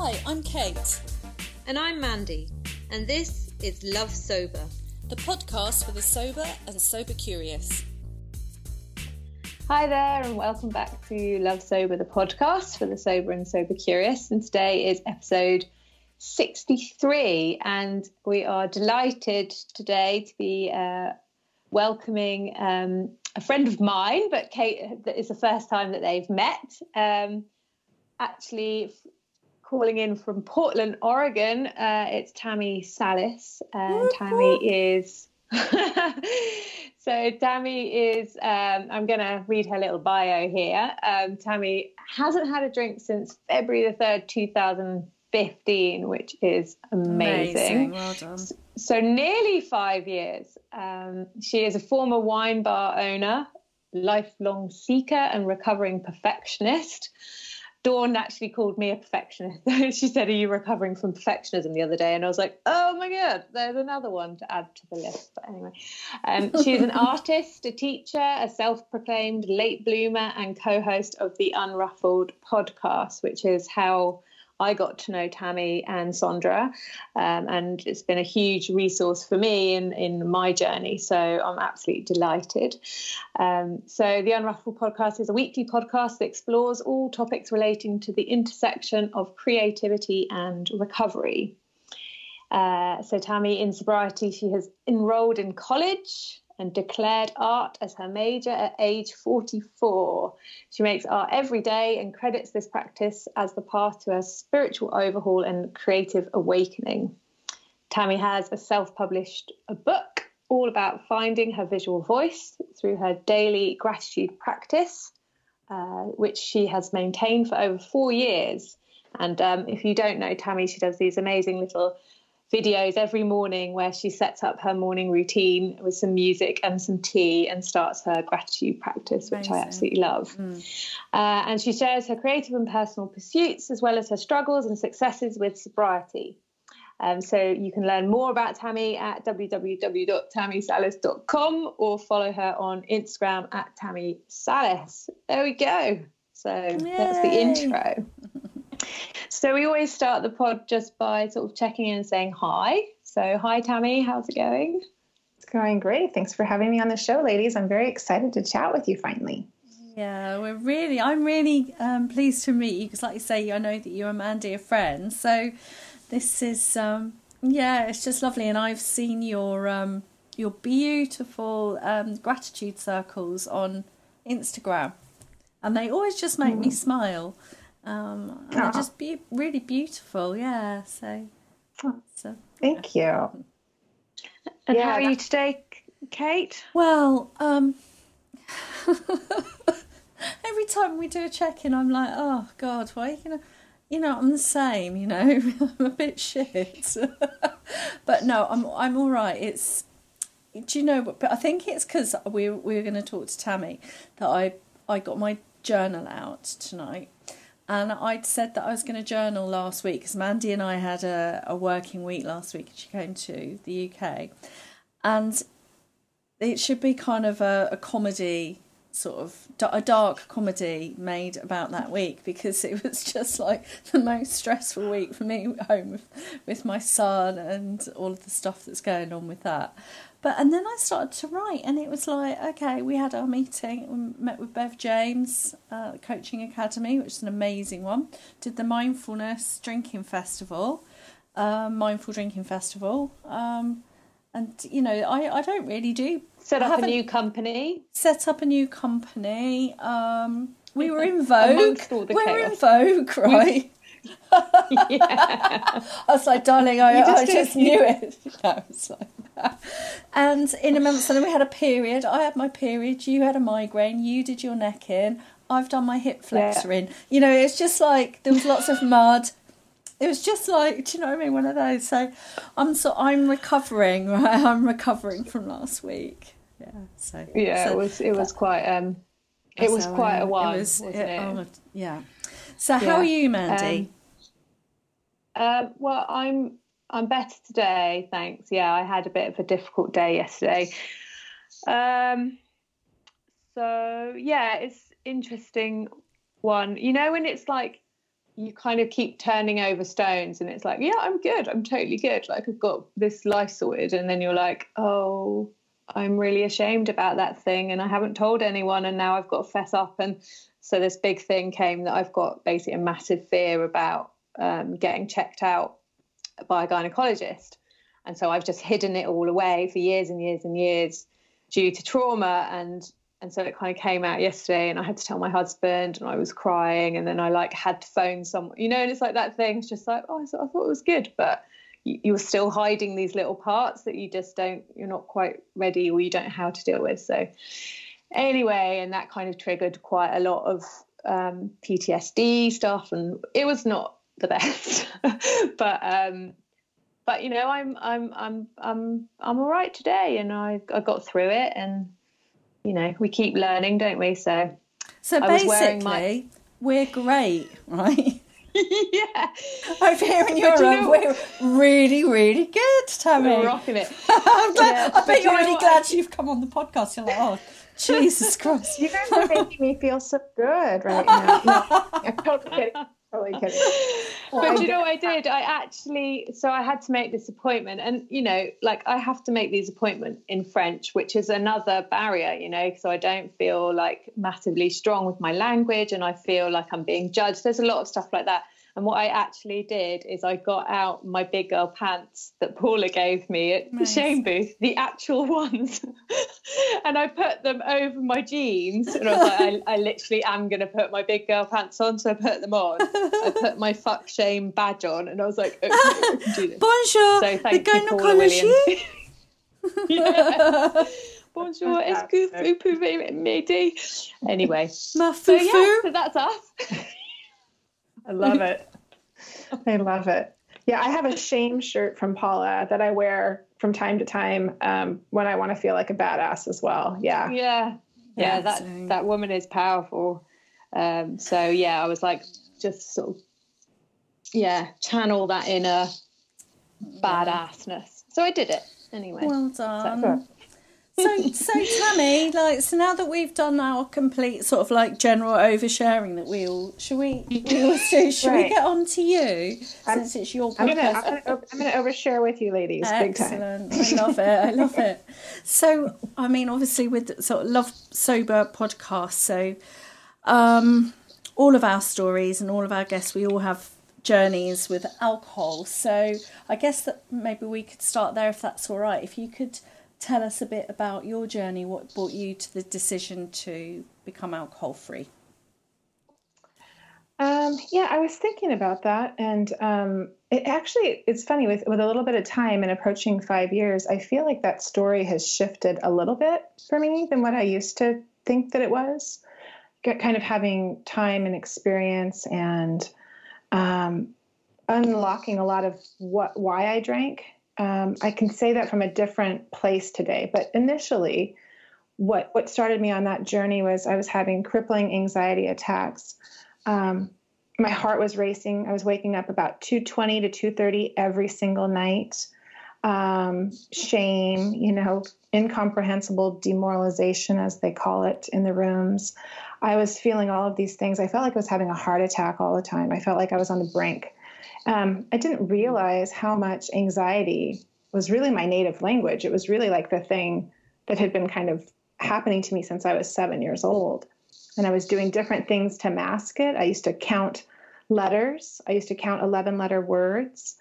Hi, I'm Kate. And I'm Mandy, and this is Love Sober, the podcast for the sober and sober curious. Hi there, and welcome back to Love Sober, the podcast for the sober and sober curious. And today is episode 63, and we are delighted today to be uh, welcoming um, a friend of mine, but Kate, that is the first time that they've met. Um, actually, calling in from Portland, Oregon, uh, it's Tammy Salas, and Tammy is. so Tammy is. Um, I'm going to read her little bio here. Um, Tammy hasn't had a drink since February the third, 2015, which is amazing. Amazing. Well done. So nearly five years. Um, she is a former wine bar owner, lifelong seeker, and recovering perfectionist. Dawn actually called me a perfectionist. she said, Are you recovering from perfectionism the other day? And I was like, Oh my God, there's another one to add to the list. But anyway, um, she is an artist, a teacher, a self proclaimed late bloomer, and co host of the Unruffled podcast, which is how I got to know Tammy and Sondra, um, and it's been a huge resource for me in, in my journey. So I'm absolutely delighted. Um, so, the Unruffled podcast is a weekly podcast that explores all topics relating to the intersection of creativity and recovery. Uh, so, Tammy, in sobriety, she has enrolled in college and declared art as her major at age 44. She makes art every day and credits this practice as the path to her spiritual overhaul and creative awakening. Tammy has a self published book all about finding her visual voice through her daily gratitude practice, uh, which she has maintained for over four years. And um, if you don't know Tammy, she does these amazing little videos every morning where she sets up her morning routine with some music and some tea and starts her gratitude practice, which Amazing. I absolutely love. Uh, and she shares her creative and personal pursuits as well as her struggles and successes with sobriety. Um, so you can learn more about Tammy at www.tammysalas.com or follow her on Instagram at Tammy Salas. There we go. So that's the intro. So we always start the pod just by sort of checking in and saying hi. So hi Tammy, how's it going? It's going great. Thanks for having me on the show, ladies. I'm very excited to chat with you finally. Yeah, we're really, I'm really um, pleased to meet you because, like you say, I know that you and Mandy are friends. So this is, um, yeah, it's just lovely. And I've seen your um, your beautiful um, gratitude circles on Instagram, and they always just make me smile. Um, and they're just be- really beautiful. Yeah. So, so Thank you. And Yeah, how are that- you today, Kate? Well, um, every time we do a check in, I'm like, oh God, why are you gonna? You know, I'm the same. You know, I'm a bit shit, but no, I'm I'm all right. It's do you know? But I think it's because we we were going to talk to Tammy that I I got my journal out tonight. And I'd said that I was going to journal last week because Mandy and I had a, a working week last week. She came to the UK, and it should be kind of a, a comedy sort of a dark comedy made about that week because it was just like the most stressful week for me home with, with my son and all of the stuff that's going on with that but and then I started to write and it was like okay we had our meeting we met with Bev James uh, coaching academy which is an amazing one did the mindfulness drinking festival um, mindful drinking festival um, and you know I, I don't really do Set up a new company. set up a new company. Um, we were in Vogue. Amongst all the we were in. Vogue, right? yeah. I was like, darling, I, just I just knew it. No, it's like. And in a month, so then we had a period. I had my period. You had a migraine. You did your neck in. I've done my hip flexor in. You know, it's just like there was lots of mud. It was just like, do you know what I mean? One of those. So I'm so I'm recovering. Right, I'm recovering from last week. Yeah. So Yeah, so it was it was quite um it was so, quite uh, a while, It was, it- it? oh, yeah. So how are you, Mandy? Um, well, I'm I'm better today, thanks. Yeah, I had a bit of a difficult day yesterday. Um, so yeah, it's interesting one. You know when it's like you kind of keep turning over stones and it's like yeah i'm good i'm totally good like i've got this life sorted and then you're like oh i'm really ashamed about that thing and i haven't told anyone and now i've got to fess up and so this big thing came that i've got basically a massive fear about um, getting checked out by a gynecologist. And so i've just hidden it all away for years and years and years due to trauma. And and so it kind of came out yesterday and i had to tell my husband and i was crying. And then i like had to phone someone you know and it's like that thing it's just like oh i thought, I thought it was good. But you, you're still hiding these little parts that you just don't you're not quite ready or you don't know how to deal with. So anyway and that kind of triggered quite a lot of um, ptsd stuff. And it was not the best but um but you know i'm i'm i'm i'm i'm all right today and i i got through it and you know, we keep learning, don't we? So, so basically, my... we're great, right? yeah. Over here in Europe, you know, we're really, really good, Tammy. We're rocking it. I'm glad, yeah, I bet you're really glad I... you've come on the podcast. You're like, oh, Jesus Christ. You guys are making me feel so good right now. No, I'm totally kidding. Oh, totally kidding. but you know I did? I actually, so I had to make this appointment, and you know, like I have to make these appointments in French, which is another barrier, you know, so I don't feel like massively strong with my language, and I feel like I'm being judged. There's a lot of stuff like that. And what I actually did is I got out my big girl pants that Paula gave me at nice. the shame booth, the actual ones, and I put them over my jeans. And I was like, I, I literally am going to put my big girl pants on. So I put them on. I put my fuck shame badge on, and I was like, okay, I can do this. Bonjour. So thank you, Paula Williams. Bonjour, est-ce que vous pouvez m'aider? Anyway, Ma so yeah, so that's us. I love it. I love it. Yeah, I have a shame shirt from Paula that I wear from time to time um, when I want to feel like a badass as well. Yeah. Yeah. Yeah, yeah that same. that woman is powerful. Um, so yeah, I was like just sort of yeah, channel that inner badassness. So I did it anyway. Well done. So, so so Tammy, like, so now that we've done our complete sort of like general oversharing that we all, should we, we all do, should right. we get on to you I'm, since it's your podcast? I'm going to overshare with you, ladies. Excellent. I love it. I love it. So, I mean, obviously, with sort of Love Sober podcast, so um, all of our stories and all of our guests, we all have journeys with alcohol. So, I guess that maybe we could start there if that's all right. If you could tell us a bit about your journey, what brought you to the decision to become alcohol free? Um, yeah, I was thinking about that, and um, it actually it's funny with with a little bit of time and approaching five years. I feel like that story has shifted a little bit for me than what I used to think that it was. Get kind of having time and experience and um, unlocking a lot of what why I drank um, I can say that from a different place today. But initially, what what started me on that journey was I was having crippling anxiety attacks. Um, my heart was racing. I was waking up about 2:20 to 2:30 every single night. Um, shame, you know, incomprehensible demoralization, as they call it in the rooms. I was feeling all of these things. I felt like I was having a heart attack all the time. I felt like I was on the brink um, I didn't realize how much anxiety was really my native language. It was really like the thing that had been kind of happening to me since I was seven years old. And I was doing different things to mask it. I used to count letters, I used to count 11 letter words.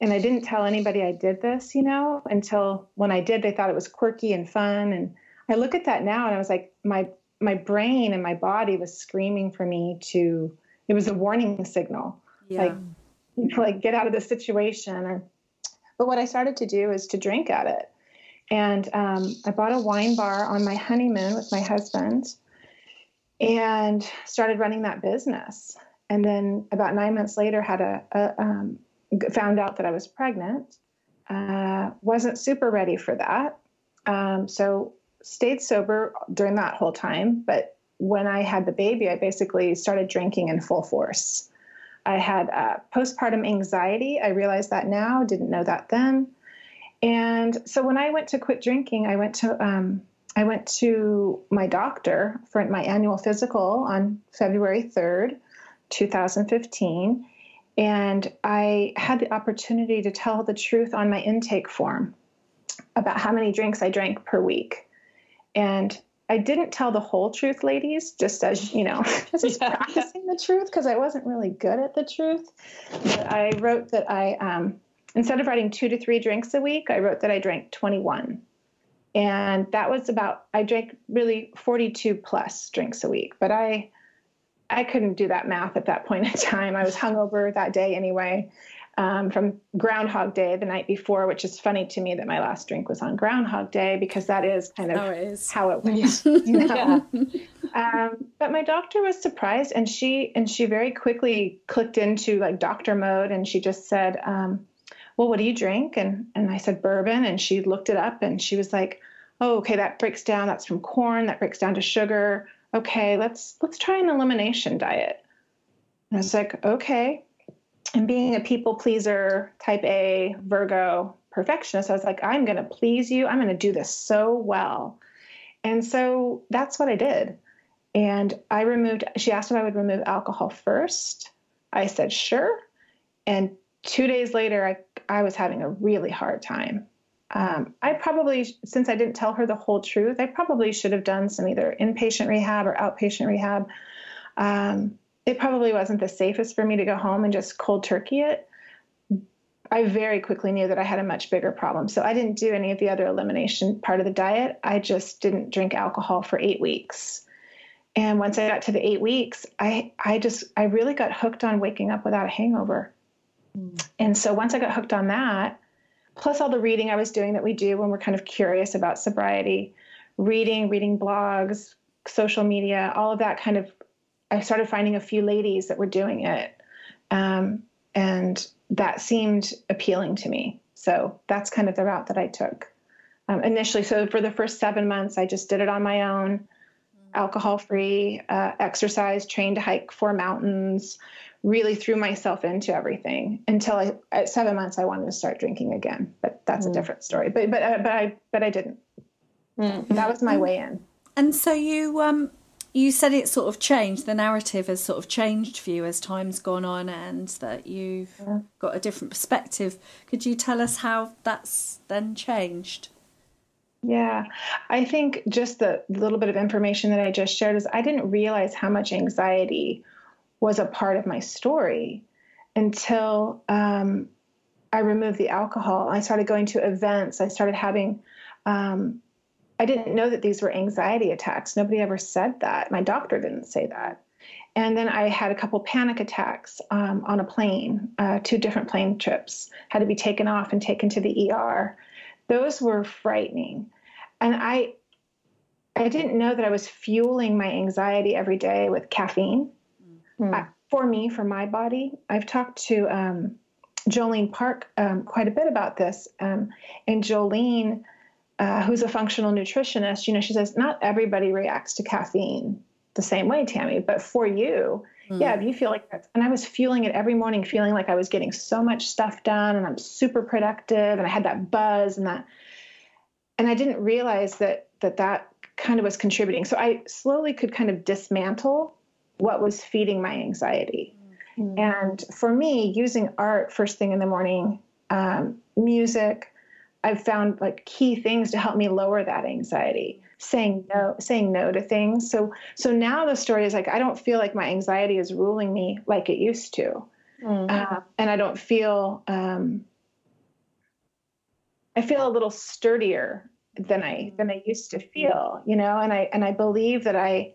And I didn't tell anybody I did this, you know, until when I did, they thought it was quirky and fun. And I look at that now and I was like, my my brain and my body was screaming for me to it was a warning signal. Yeah. Like you know, like get out of this situation or but what I started to do is to drink at it. And um, I bought a wine bar on my honeymoon with my husband and started running that business. And then about nine months later, had a, a um, found out that I was pregnant. Uh, wasn't super ready for that. Um, so stayed sober during that whole time. But when I had the baby, I basically started drinking in full force. I had uh, postpartum anxiety. I realized that now, didn't know that then. And so when I went to quit drinking, I went to um, I went to my doctor for my annual physical on February 3rd. 2015, and I had the opportunity to tell the truth on my intake form about how many drinks I drank per week. And I didn't tell the whole truth, ladies, just as you know, just yeah. practicing the truth because I wasn't really good at the truth. But I wrote that I, um, instead of writing two to three drinks a week, I wrote that I drank 21. And that was about, I drank really 42 plus drinks a week. But I, I couldn't do that math at that point in time. I was hungover that day anyway um, from Groundhog Day the night before, which is funny to me that my last drink was on Groundhog Day because that is kind of how. How it went. You know? yeah. um, but my doctor was surprised, and she and she very quickly clicked into like doctor mode, and she just said, um, "Well, what do you drink?" And and I said bourbon, and she looked it up, and she was like, "Oh, okay, that breaks down. That's from corn. That breaks down to sugar." okay, let's let's try an elimination diet. And I was like, okay. And being a people pleaser, type A, Virgo, perfectionist, I was like, I'm going to please you. I'm going to do this so well. And so that's what I did. And I removed, she asked if I would remove alcohol first. I said, sure. And two days later, I, I was having a really hard time. Um, I probably, since I didn't tell her the whole truth, I probably should have done some either inpatient rehab or outpatient rehab. Um, it probably wasn't the safest for me to go home and just cold turkey it. I very quickly knew that I had a much bigger problem. So I didn't do any of the other elimination part of the diet. I just didn't drink alcohol for eight weeks. And once I got to the eight weeks, I, I just, I really got hooked on waking up without a hangover. Mm. And so once I got hooked on that, plus all the reading I was doing that we do when we're kind of curious about sobriety, reading, reading blogs, social media, all of that kind of. I started finding a few ladies that were doing it, um, and that seemed appealing to me. So that's kind of the route that I took um, initially. So for the first seven months, I just did it on my own, alcohol free, uh, exercise, trained to hike four mountains, really threw myself into everything until I, at seven months I wanted to start drinking again. But that's mm. a different story. But but uh, but I but I didn't. Mm. That was my way in. And so you um you said it sort of changed. The narrative has sort of changed for you as time's gone on, and that you've yeah. got a different perspective. Could you tell us how that's then changed? Yeah, I think just the little bit of information that I just shared is I didn't realize how much anxiety was a part of my story until um, I removed the alcohol. I started going to events. I started having, um, I didn't know that these were anxiety attacks. Nobody ever said that. My doctor didn't say that. And then I had a couple panic attacks um, on a plane, uh, two different plane trips, had to be taken off and taken to the ER. Those were frightening. And I, I didn't know that I was fueling my anxiety every day with caffeine. Mm. for me, for my body, I've talked to um, Jolene Park um, quite a bit about this. Um, and Jolene, uh, who's a functional nutritionist, you know, she says not everybody reacts to caffeine the same way, Tammy, but for you, mm. yeah, if you feel like that. And I was fueling it every morning, feeling like I was getting so much stuff done and I'm super productive and I had that buzz and that. And I didn't realize that that that kind of was contributing. So I slowly could kind of dismantle what was feeding my anxiety. Mm-hmm. And for me, using art first thing in the morning, um, music, I've found like key things to help me lower that anxiety. Saying no, saying no to things. So, so now the story is like I don't feel like my anxiety is ruling me like it used to, mm-hmm. uh, and I don't feel. Um, I feel a little sturdier than I than I used to feel, you know, and I and I believe that I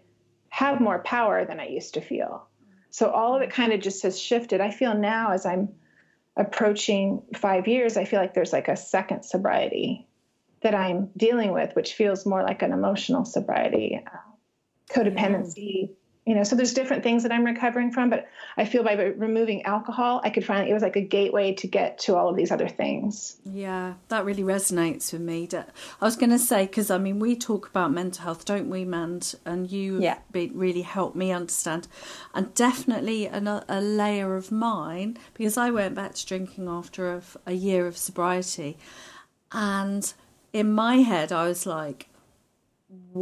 have more power than I used to feel. So all of it kind of just has shifted. I feel now as I'm approaching five years, I feel like there's like a second sobriety that I'm dealing with, which feels more like an emotional sobriety, uh, codependency, you know so there's different things that i'm recovering from but i feel by removing alcohol i could find it was like a gateway to get to all of these other things. Yeah that really resonates with me. I was going to say because i mean we talk about mental health don't we mand? And you yeah. really helped me understand. And definitely a, a layer of mine because i went back to drinking after a, a year of sobriety. And in my head i was like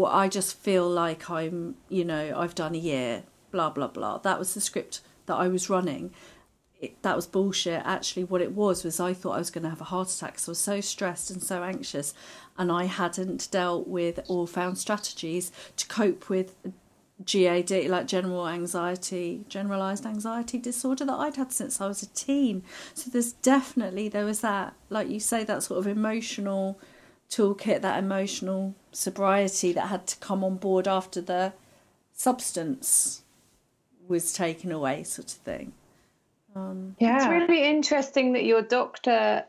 I just feel like I'm, you know, I've done a year, blah, blah, blah. That was the script that I was running, it, that was bullshit. Actually, what it was was I thought I was going to have a heart attack. So I was so stressed and so anxious, and I hadn't dealt with or found strategies to cope with GAD, like general anxiety, generalized anxiety disorder that I'd had since I was a teen. So there's definitely there was that, like you say, that sort of emotional toolkit, that emotional sobriety that had to come on board after the substance was taken away, sort of thing. Um, yeah, it's really interesting that your doctor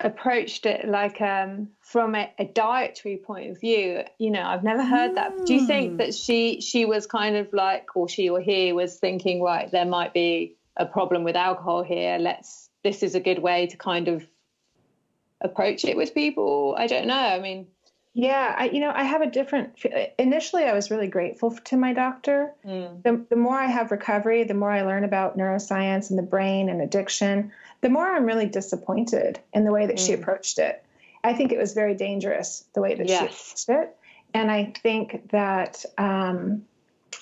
approached it like um, from a, a, dietary point of view. You know, I've never heard mm. that. Do you think hmm. that she she was kind of like, or she or he was thinking, right, there might be a problem with alcohol here. Let's. This is a good way to kind of approach it with people. I don't know. I mean. Yeah, I, you know, I have a different. Initially, I was really grateful to my doctor. Mm. The, the more I have recovery, the more I learn about neuroscience and the brain and addiction, the more I'm really disappointed in the way that mm. she approached it. I think it was very dangerous the way that yes. she approached it, and I think that um,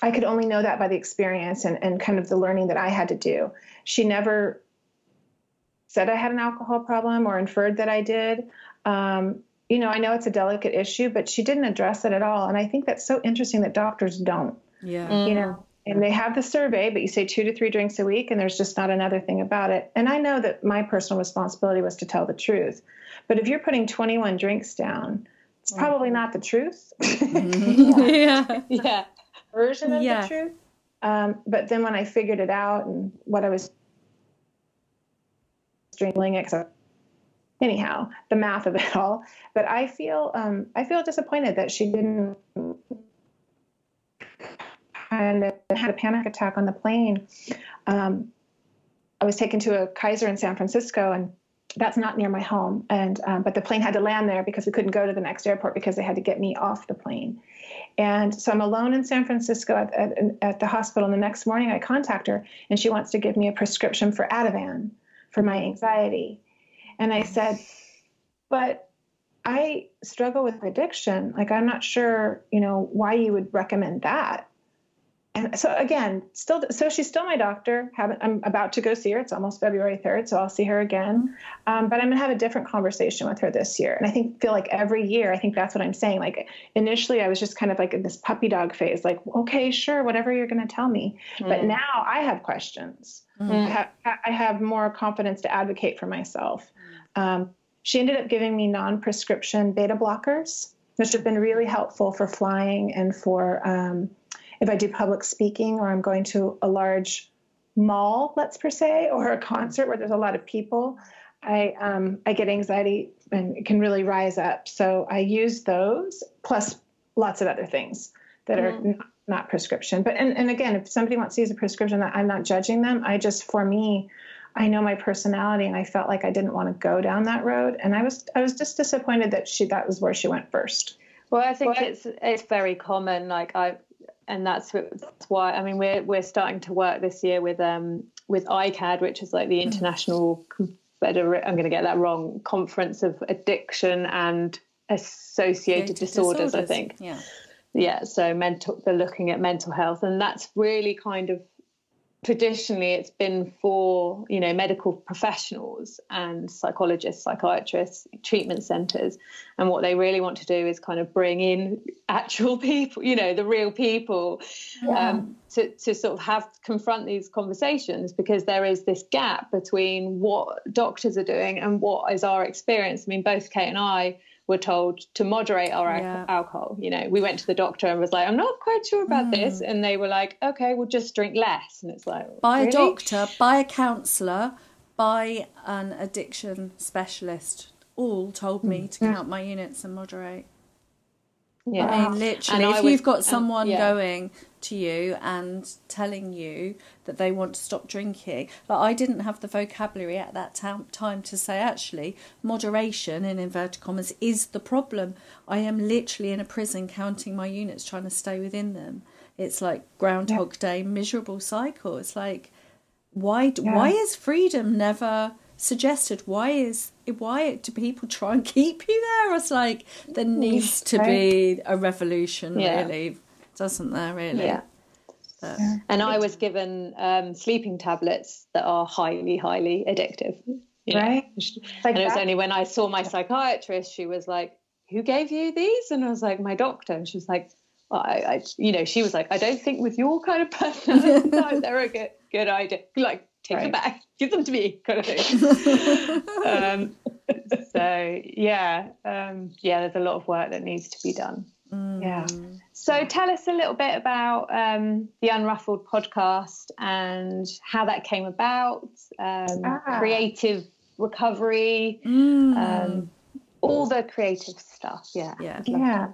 I could only know that by the experience and, and kind of the learning that I had to do. She never said I had an alcohol problem or inferred that I did. Um, you know, I know it's a delicate issue, but she didn't address it at all. And I think that's so interesting that doctors don't. Yeah. Mm. You know, and they have the survey, but you say two to three drinks a week, and there's just not another thing about it. And I know that my personal responsibility was to tell the truth. But if you're putting 21 drinks down, it's mm. probably not the truth. yeah. yeah. Version of yeah. the truth. Um, but then when I figured it out and what I was drinking it, anyhow, the math of it all. But I feel um, I feel disappointed that she didn't kind of had a panic attack on the plane. Um, I was taken to a Kaiser in San Francisco, and that's not near my home. And um, but the plane had to land there because we couldn't go to the next airport because they had to get me off the plane. And so I'm alone in San Francisco at, at, at the hospital. And the next morning, I contact her, and she wants to give me a prescription for Ativan for my anxiety. And I said, but I struggle with addiction. Like, I'm not sure, you know, why you would recommend that. And so again, still, so she's still my doctor. Haven't, I'm about to go see her. It's almost February 3rd, so I'll see her again. Um, but I'm going to have a different conversation with her this year. And I think, feel like every year, I think that's what I'm saying. Like initially, I was just kind of like in this puppy dog phase, like, okay, sure, whatever you're going to tell me. Mm. But now I have questions. Mm. I, have, I, have, more confidence to advocate for myself. Um, she ended up giving me non prescription beta blockers, which have been really helpful for flying and for um, if I do public speaking or I'm going to a large mall, let's per se, or a concert where there's a lot of people, I um, I get anxiety and it can really rise up. So I use those plus lots of other things that mm-hmm. are not, not, prescription. But and, and again, if somebody wants to use a prescription, I'm not judging them. I just for me, I know my personality, and I felt like I didn't want to go down that road. And I was I was just disappointed that she that was where she went first. Well, I think it's it's very common. Like I, and that's, that's why I mean we're we're starting to work this year with um with ICAD, which is like the mm. international. I'm going to get that wrong. Conference of Addiction and Associated disorders, disorders, I think. Yeah. Yeah. So mental. They're looking at mental health, and that's really kind of traditionally it's been for you know medical professionals and psychologists psychiatrists treatment centers and what they really want to do is kind of bring in actual people you know the real people yeah. um, to, to sort of have confront these conversations because there is this gap between what doctors are doing and what is our experience i mean both kate and i were told to moderate our yeah. alcohol. You know, we went to the doctor and was like, I'm not quite sure about mm. this. And they were like, okay, we'll just drink less. And it's like, by really? a doctor, by a counsellor, by an addiction specialist, all told me to mm. count my units and moderate. Yeah. I mean, literally, and if you've got someone yeah. going to you and telling you that they want to stop drinking, but I didn't have the vocabulary at that time to say, actually, moderation, in inverted commas, is the problem. I am literally in a prison counting my units, trying to stay within them. It's like Groundhog yeah. Day, miserable cycle. It's like, why, why is freedom never suggested why is why do people try and keep you there it's like there needs to be a revolution yeah. really doesn't there really yeah Yeah. And I was given um, sleeping tablets that are highly, highly addictive. Right. Like and it was only when I saw my psychiatrist, she was like, "Who gave you these?" And I was like, "My doctor." And she was like, well, I, I, you know, she was like, "I don't think with your kind of personality, they're a good, good idea. Like, take right. them back, give them to me, kind of thing." um, so yeah, um, yeah, there's a lot of work that needs to be done. Mm. Yeah. So tell us a little bit about um, the Unruffled podcast and how that came about, um, ah. creative recovery, mm. um, all the creative stuff. Yeah. Yeah. Yeah.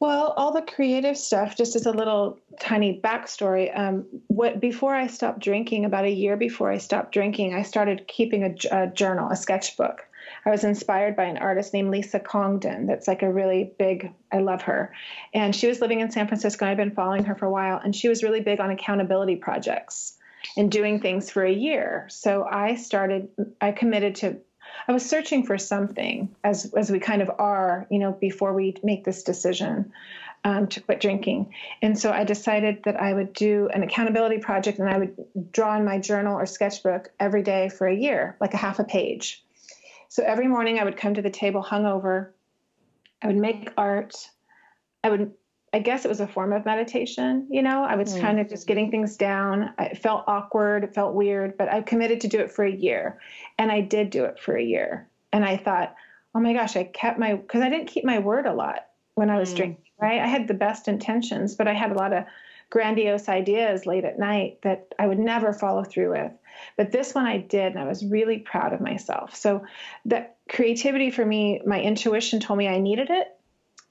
Well, all the creative stuff, just as a little tiny backstory. Um, what before I stopped drinking, about a year before I stopped drinking, I started keeping a, a journal, a sketchbook. I was inspired by an artist named Lisa Congdon. That's like a really big. I love her, and she was living in San Francisco. I've been following her for a while, and she was really big on accountability projects and doing things for a year. So I started. I committed to I was searching for something, as as we kind of are, you know, before we make this decision um, to quit drinking. And so I decided that I would do an accountability project, and I would draw in my journal or sketchbook every day for a year, like a half a page. So every morning I would come to the table hungover. I would make art. I would, I guess it was a form of meditation. You know, I was mm. kind of just getting things down. It felt awkward. It felt weird, but I committed to do it for a year. And I did do it for a year. And I thought, oh my gosh, I kept my, because I didn't keep my word a lot when I was mm. drinking, right? I had the best intentions, but I had a lot of grandiose ideas late at night that I would never follow through with. But this one I did, and I was really proud of myself. So, the creativity for me, my intuition told me I needed it.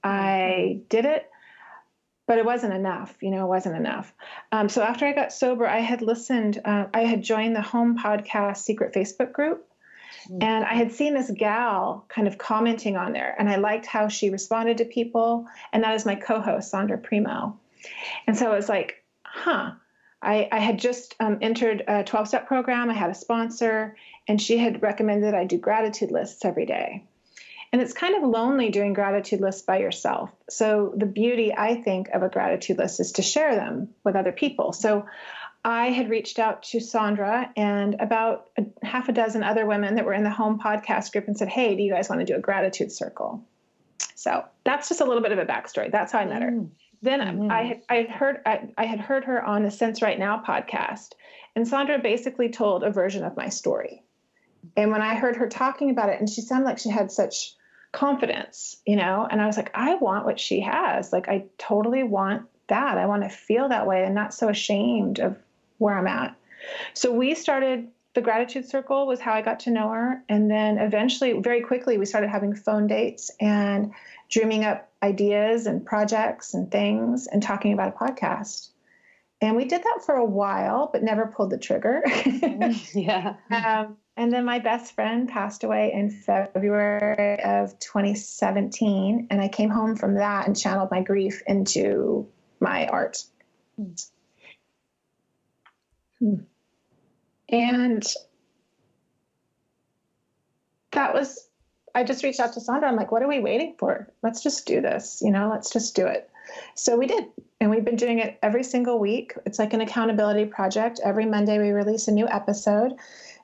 I did it, but it wasn't enough. You know, it wasn't enough. Um, so, after I got sober, I had listened, uh, I had joined the Home Podcast secret Facebook group. Mm-hmm. And I had seen this gal kind of commenting on there, and I liked how she responded to people. And that is my co host, Sondra Primeaux. And so I was like, huh, I, I had just um, entered a 12 step program. I had a sponsor, and she had recommended I do gratitude lists every day. And it's kind of lonely doing gratitude lists by yourself. So, the beauty, I think, of a gratitude list is to share them with other people. So, I had reached out to Sondra and about a, half a dozen other women that were in the home podcast group and said, Hey, do you guys want to do a gratitude circle? So, that's just a little bit of a backstory. That's how I met her. Mm then mm-hmm. I had I had heard I, I, had heard her on the Sense Right Now podcast, and Sondra basically told a version of my story. And when I heard her talking about it, and she sounded like she had such confidence, you know, and I was like, I want what she has. Like I totally want that. I want to feel that way and not so ashamed of where I'm at. So we started the gratitude circle was how I got to know her. And then eventually, very quickly, we started having phone dates and dreaming up ideas and projects and things and talking about a podcast. And we did that for a while, but never pulled the trigger. yeah. Um, and then my best friend passed away in February of 2017. And I came home from that and channeled my grief into my art. Hmm. And that was I just reached out to Sondra. I'm like, what are we waiting for? Let's just do this. You know, let's just do it. So we did. And we've been doing it every single week. It's like an accountability project. Every Monday, we release a new episode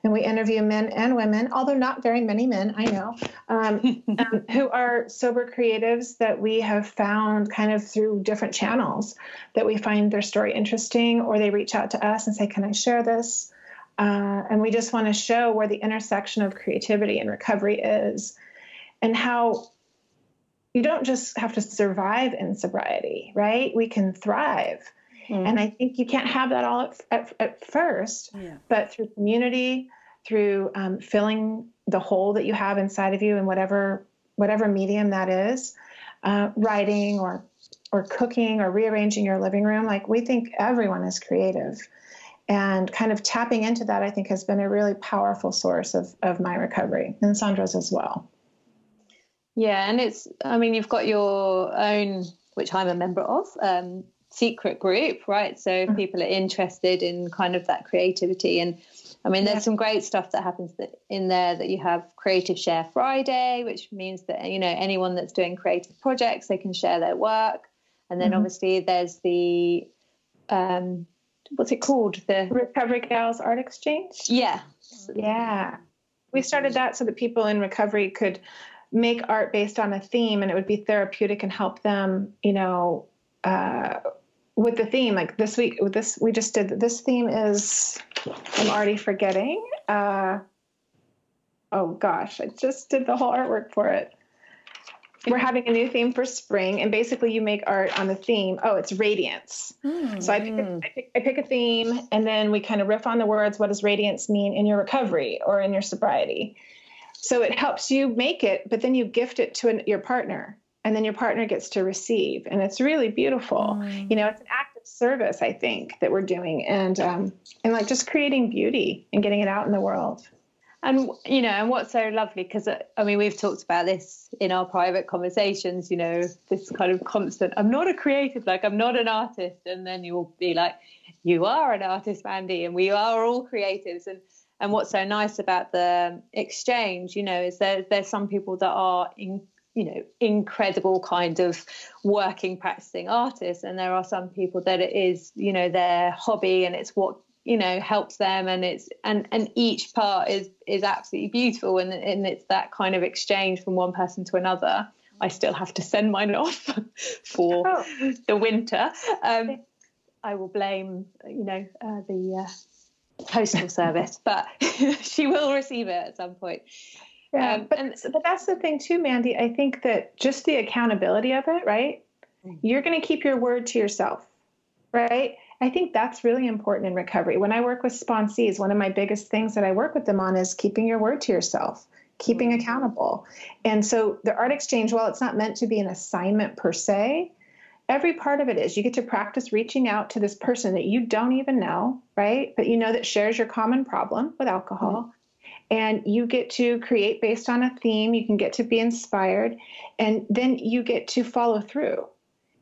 and we interview men and women, although not very many men, I know, um, um, who are sober creatives that we have found kind of through different channels that we find their story interesting or they reach out to us and say, Can I share this? Uh, and we just want to show where the intersection of creativity and recovery is and how you don't just have to survive in sobriety, right? We can thrive. Mm. And I think you can't have that all at, at, at first, yeah. but through community, through um, filling the hole that you have inside of you in whatever whatever medium that is, uh, writing or or cooking or rearranging your living room. Like we think everyone is creative and kind of tapping into that i think has been a really powerful source of, of my recovery and sondra's as well yeah and it's i mean you've got your own which i'm a member of um, secret group right so mm-hmm. people are interested in kind of that creativity and i mean there's yeah. some great stuff that happens that, in there that you have creative share friday which means that you know anyone that's doing creative projects they can share their work and then mm-hmm. obviously there's the um, what's it called? The Recovery Gals Art Exchange. yeah, Yeah. We started that so that people in recovery could make art based on a theme and it would be therapeutic and help them, you know, uh, with the theme. Like this week, with this, we just did this theme is, I'm already forgetting. Uh, oh gosh, I just did the whole artwork for it. We're having a new theme for spring, and basically, you make art on the theme. Oh, it's radiance. So I pick, a, I, pick, I pick a theme, and then we kind of riff on the words. What does radiance mean in your recovery or in your sobriety? So it helps you make it, but then you gift it to an, your partner, and then your partner gets to receive, and it's really beautiful. You know, it's an act of service, I think, that we're doing, and um, and like just creating beauty and getting it out in the world. And you know, and what's so lovely because uh, I mean, we've talked about this in our private conversations. You know, this kind of constant. I'm not a creative, like I'm not an artist, and then you'll be like, you are an artist, Mandy, and we are all creatives. And and what's so nice about the exchange, you know, is there there's some people that are in you know incredible kind of working practicing artists and there are some people that it is you know their hobby and it's what you know helps them and it's and and each part is is absolutely beautiful and and it's that kind of exchange from one person to another i still have to send mine off for Oh. the winter um i will blame you know uh, the uh, postal service but she will receive it at some point Yeah, Um, but and- but that's the thing too, Mandy. I think that just the accountability of it, right? You're going to keep your word to yourself, right? I think that's really important in recovery. When I work with sponsees, one of my biggest things that I work with them on is keeping your word to yourself, keeping mm-hmm. accountable. And so the art exchange, while it's not meant to be an assignment per se, every part of it is. You get to practice reaching out to this person that you don't even know, right? But you know that shares your common problem with alcohol. Mm-hmm. And you get to create based on a theme. You can get to be inspired. And then you get to follow through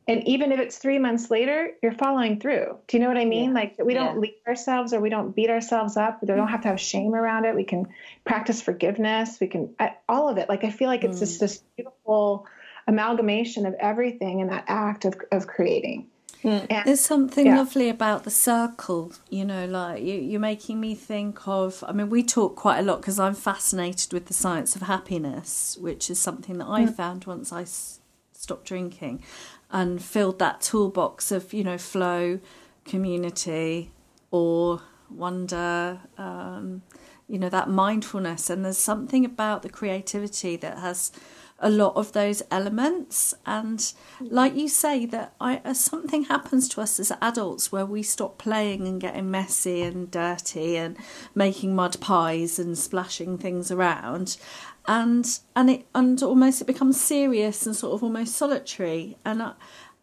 and even if it's three months later you're following through. Do you know what i mean? Yeah. like we don't Yeah. leave ourselves or we don't beat ourselves up. We don't have to have shame around it. We can practice forgiveness. We can I- all of it. Like i feel like it's just mm. this beautiful amalgamation of everything in that act of, of creating. Mm. And There's something Yeah. lovely about the circle, you know, like you, you're making me think of. I mean, we talk quite a lot because I'm fascinated with the science of happiness, which is something that I mm. found once I s- stopped drinking and filled that toolbox of, you know, flow, community, or wonder, um, you know, that mindfulness. And there's something about the creativity that has a lot of those elements and like you say that I, uh, something happens to us as adults where we stop playing and getting messy and dirty and making mud pies and splashing things around and and it and almost it becomes serious and sort of almost solitary. And I,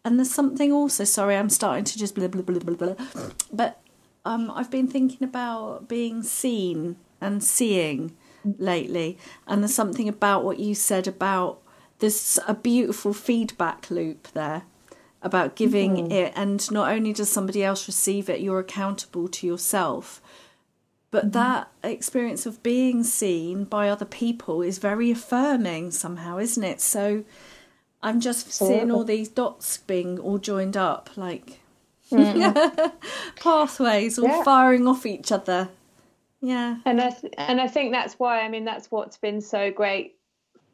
and there's something also sorry I'm starting to just blah blah blah blah blah but um I've been thinking about being seen and seeing lately. And there's something about what you said about there's a beautiful feedback loop there about giving it. And not only does somebody else receive it you're accountable to yourself but mm-hmm. that experience of being seen by other people is very affirming somehow isn't it? So i'm just seeing all these dots being all joined up like mm-hmm. pathways all Yeah. firing off each other. Yeah. And I th- and I think that's why I mean that's what's been so great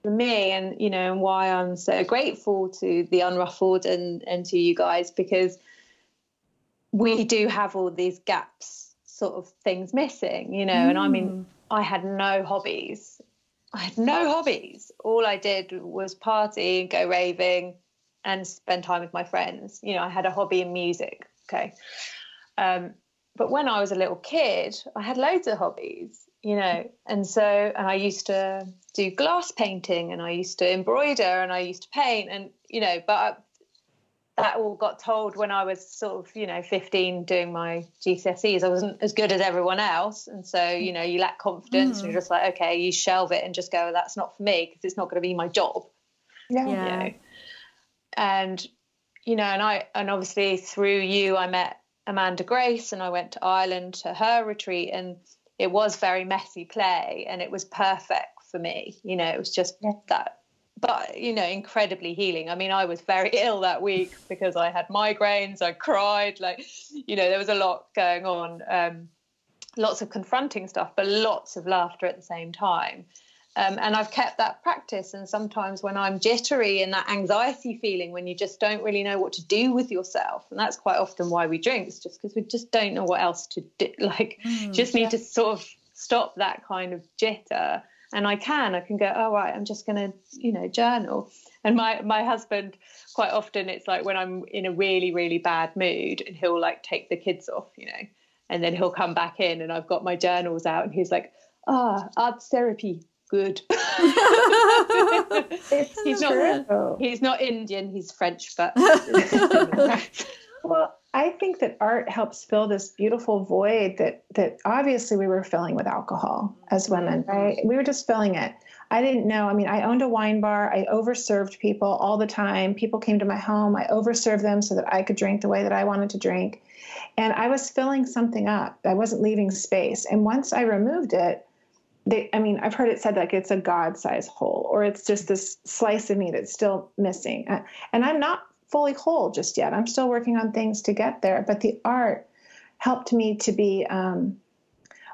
for me and you know and why I'm so grateful to the unruffled and and to you guys because we do have all these gaps sort of things missing you know and I mean I had no hobbies. I had no hobbies. All I did was party and go raving and spend time with my friends. You know I had a hobby in music okay? Um but when I was a little kid, I had loads of hobbies, you know, and so and I used to do glass painting and I used to embroider and I used to paint and you know, but I, that all got told when I was sort of you know 15 doing my GCSEs. I wasn't as good as everyone else, and so you know you lack confidence and mm. you're just like okay, you shelve it and just go that's not for me because it's not going to be my job yeah, Yeah. you know. And you know, and I and obviously through you I met Amanda Grace and I went to Ireland to her retreat and it was very messy play and it was perfect for me. You know, it was just that but you know incredibly healing i mean i was very ill that week because i had migraines i cried like you know there was a lot going on um, lots of confronting stuff but lots of laughter at the same time um, and I've kept that practice. And sometimes when I'm jittery and that anxiety feeling, when you just don't really know what to do with yourself, and that's quite often why we drink, it's just because we just don't know what else to do. Like, mm, just need yeah. to sort of stop that kind of jitter. And I can, I can go, oh, right, I'm just going to, you know, journal. And my, my husband, quite often, it's like when I'm in a really, really bad mood, and he'll like take the kids off, you know, and then he'll come back in, and I've got my journals out, and he's like, ah, oh, art therapy good. he's not he's not Indian, he's French, but well, I think that art helps fill this beautiful void that that obviously we were filling with alcohol as women, mm-hmm. right? We were just filling it. I didn't know. I mean, I owned a wine bar. I overserved people all the time. People came to my home. I overserved them so that I could drink the way that I wanted to drink. And I was filling something up. I wasn't leaving space. And once I removed it, they, I mean, I've heard it said like it's a God size hole or it's just this slice of me that's still missing. Uh, and I'm not fully whole just yet. I'm still working on things to get there. But the art helped me to be, um,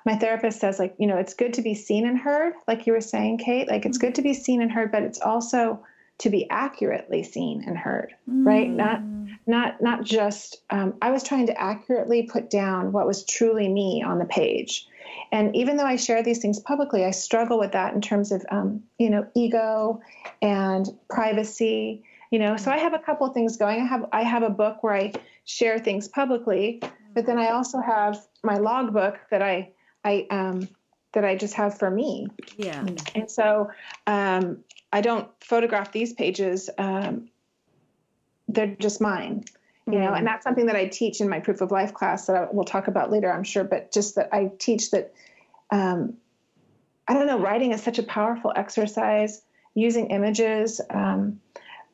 my therapist says, like, you know, it's good to be seen and heard, like you were saying, Kate. Like, it's good to be seen and heard, but it's also to be accurately seen and heard, mm. right? Not, not, not just. Um, I was trying to accurately put down what was truly me on the page, and even though I share these things publicly, I struggle with that in terms of, um, you know, ego and privacy. You know, so I have a couple of things going. I have I have a book where I share things publicly, but then I also have my logbook that I I um, that I just have for me. Yeah. And so um, I don't photograph these pages. Um, they're just mine you know and mm. that's something that i teach in my proof of life class that I, we'll talk about later i'm sure but just that i teach that um, i don't know writing is such a powerful exercise using images um,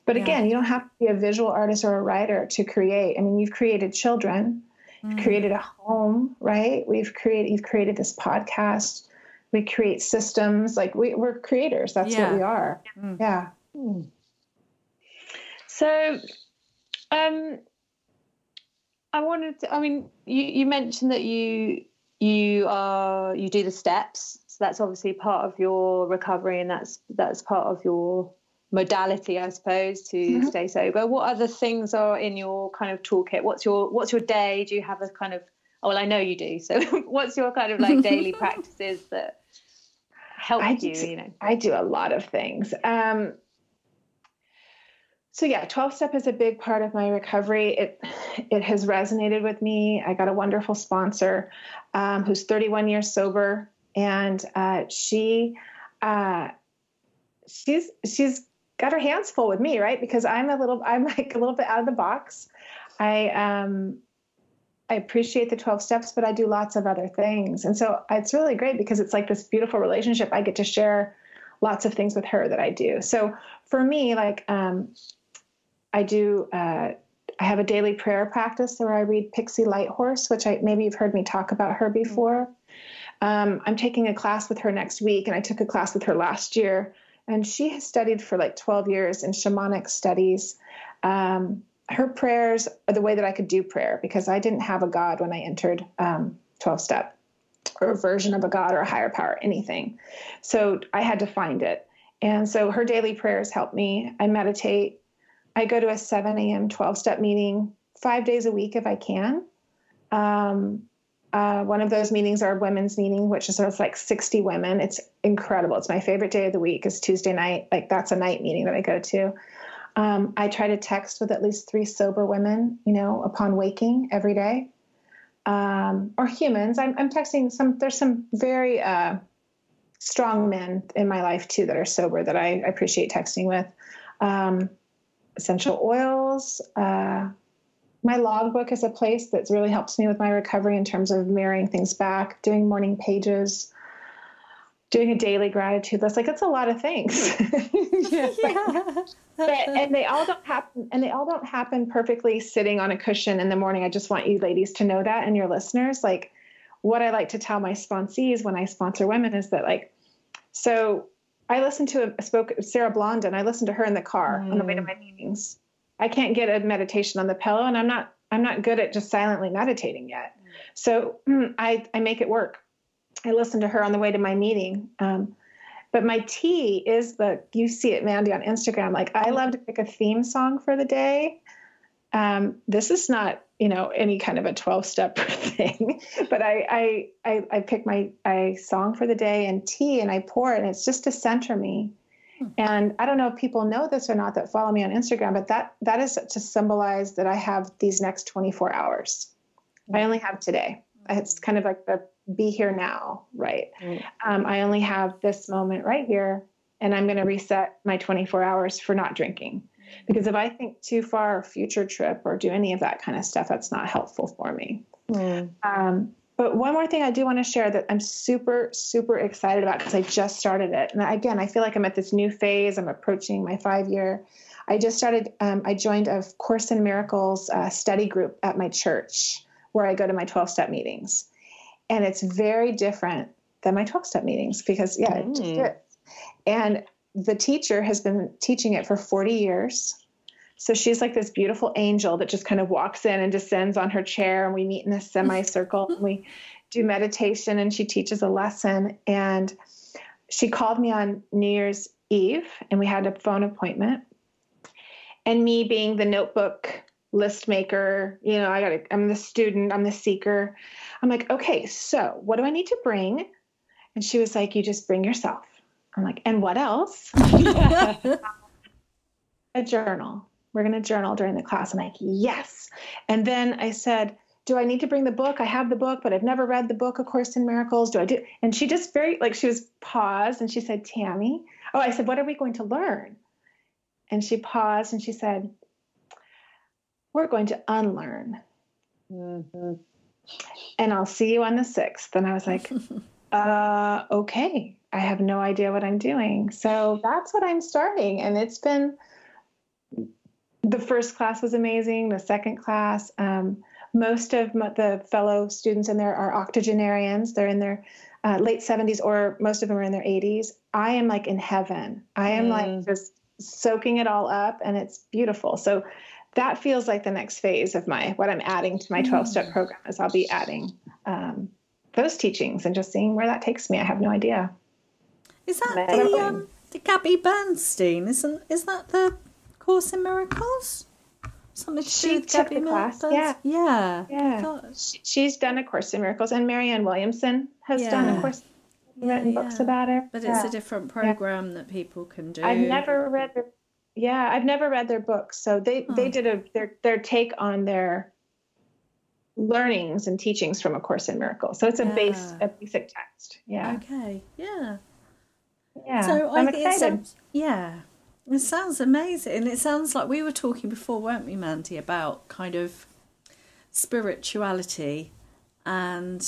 but again you don't have to be a visual artist or a writer to create i mean you've created children mm. you've created a home right we've created you've created this podcast we create systems like we, are creators that's yeah. what we are mm. yeah mm. so um, I wanted to, I mean, you, you mentioned that you you are you do the steps. So that's obviously part of your recovery and that's that's part of your modality, I suppose, to mm-hmm. stay sober. What other things are in your kind of toolkit? What's your what's your day? Do you have a kind of oh, well I know you do. So what's your kind of like daily practices that help I you, do, you know? I do a lot of things. Um, so yeah 12 step is a big part of my recovery it it has resonated with me i got a wonderful sponsor um, who's 31 years sober and uh, she uh, she's she's got her hands full with me right because i'm a little i'm like a little bit out of the box i um I appreciate the 12 steps, but I do lots of other things. And so it's really great because it's like this beautiful relationship. I get to share lots of things with her that I do. So for me, like, um, I do. Uh, I have a daily prayer practice where I read Pixie Lighthorse, which I maybe you've heard me talk about her before. Um, I'm taking a class with her next week, and I took a class with her last year. And she has studied for like 12 years in shamanic studies. Um, her prayers are the way that I could do prayer because I didn't have a God when I entered um, 12 step or a version of a God or a higher power, anything. So I had to find it. And so her daily prayers help me. I meditate. I go to a 7 a.m. 12 step meeting five days a week if I can. Um, uh, one of those meetings are women's meeting, which is sort of like 60 women. It's incredible. It's my favorite day of the week is Tuesday night. Like that's a night meeting that I go to. Um, I try to text with at least three sober women, you know, upon waking every day. Um, or humans. I'm, I'm, texting some, there's some very uh, strong men in my life too that are sober that I, I appreciate texting with. Um, essential oils. Uh, my logbook is a place that's really helps me with my recovery in terms of mirroring things back, doing morning pages, doing a daily gratitude list. Like it's a lot of things. yeah. but, and they all don't happen and they all don't happen perfectly sitting on a cushion in the morning. I just want you ladies to know that and your listeners. Like what I like to tell my sponsees when I sponsor women is that like so I listened to a spoke Sarah Blondin. I listened to her in the car mm. on the way to my meetings. I can't get a meditation on the pillow, and I'm not I'm not good at just silently meditating yet. So I I make it work. I listen to her on the way to my meeting. Um, but my tea is the you see it, Mandy, on Instagram. Like I love to pick a theme song for the day. Um, this is not you know any kind of a 12 step thing but I, I i i pick my I song for the day and tea and i pour it and it's just to center me. And i don't know if people know this or not that follow me on instagram but that that is to symbolize that i have these next 24 hours i only have today it's kind of like the be here now right mm. um, i only have this moment right here and i'm going to reset my 24 hours for not drinking because if I think too far future trip or do any of that kind of stuff, that's not helpful for me. Mm. Um, but one more thing I do want to share that I'm super, super excited about because I just started it. And again, I feel like I'm at this new phase. I'm approaching my five year. I just started, um, I joined a Course in Miracles uh, study group at my church where I go to my 12 step meetings. And it's very different than my 12 step meetings because, yeah, mm. it just is. And the teacher has been teaching it for 40 years. So she's like this beautiful angel that just kind of walks in and descends on her chair, and we meet in a semicircle and we do meditation, and she teaches a lesson. And she called me on New Year's Eve, and we had a phone appointment. And me being the notebook list maker, you know, I got to, I'm the student, I'm the seeker. I'm like, okay, so what do I need to bring? And she was like, you just bring yourself. I'm like, and what else? a journal. We're going to journal during the class. I'm like, yes. And then I said, do I need to bring the book? I have the book, but I've never read the book, A Course in Miracles. Do I do? And she just very, like, she was paused and she said, Tammy. Oh, I said, what are we going to learn? And she paused and she said, we're going to unlearn. Mm-hmm. And I'll see you on the 6th. And I was like, uh, okay. I have no idea what I'm doing. So that's what I'm starting. And it's been the first class was amazing, the second class. Um, most of the fellow students in there are octogenarians. They're in their uh, late 70s, or most of them are in their 80s. I am like in heaven. I am mm. like just soaking it all up, and it's beautiful. So that feels like the next phase of my what I'm adding to my 12 step mm. program is I'll be adding um, those teachings and just seeing where that takes me. I have no idea. Is that the um, the Gabby Bernstein? Isn't is that the Course in Miracles? Something to she do with Gabby class. Yeah, yeah, yeah. She, she's done a Course in Miracles, and Marianne Williamson has yeah. done a course. Written yeah, books about her, but it's a different program that people can do. I've never read their, yeah, I've never read their books, so they oh. they did a their their take on their learnings and teachings from a course in miracles so it's a base a basic text yeah okay yeah yeah. So I'm I think excited. It sounds, yeah. It sounds amazing. It sounds like we were talking before, weren't we, Mandy, about kind of spirituality and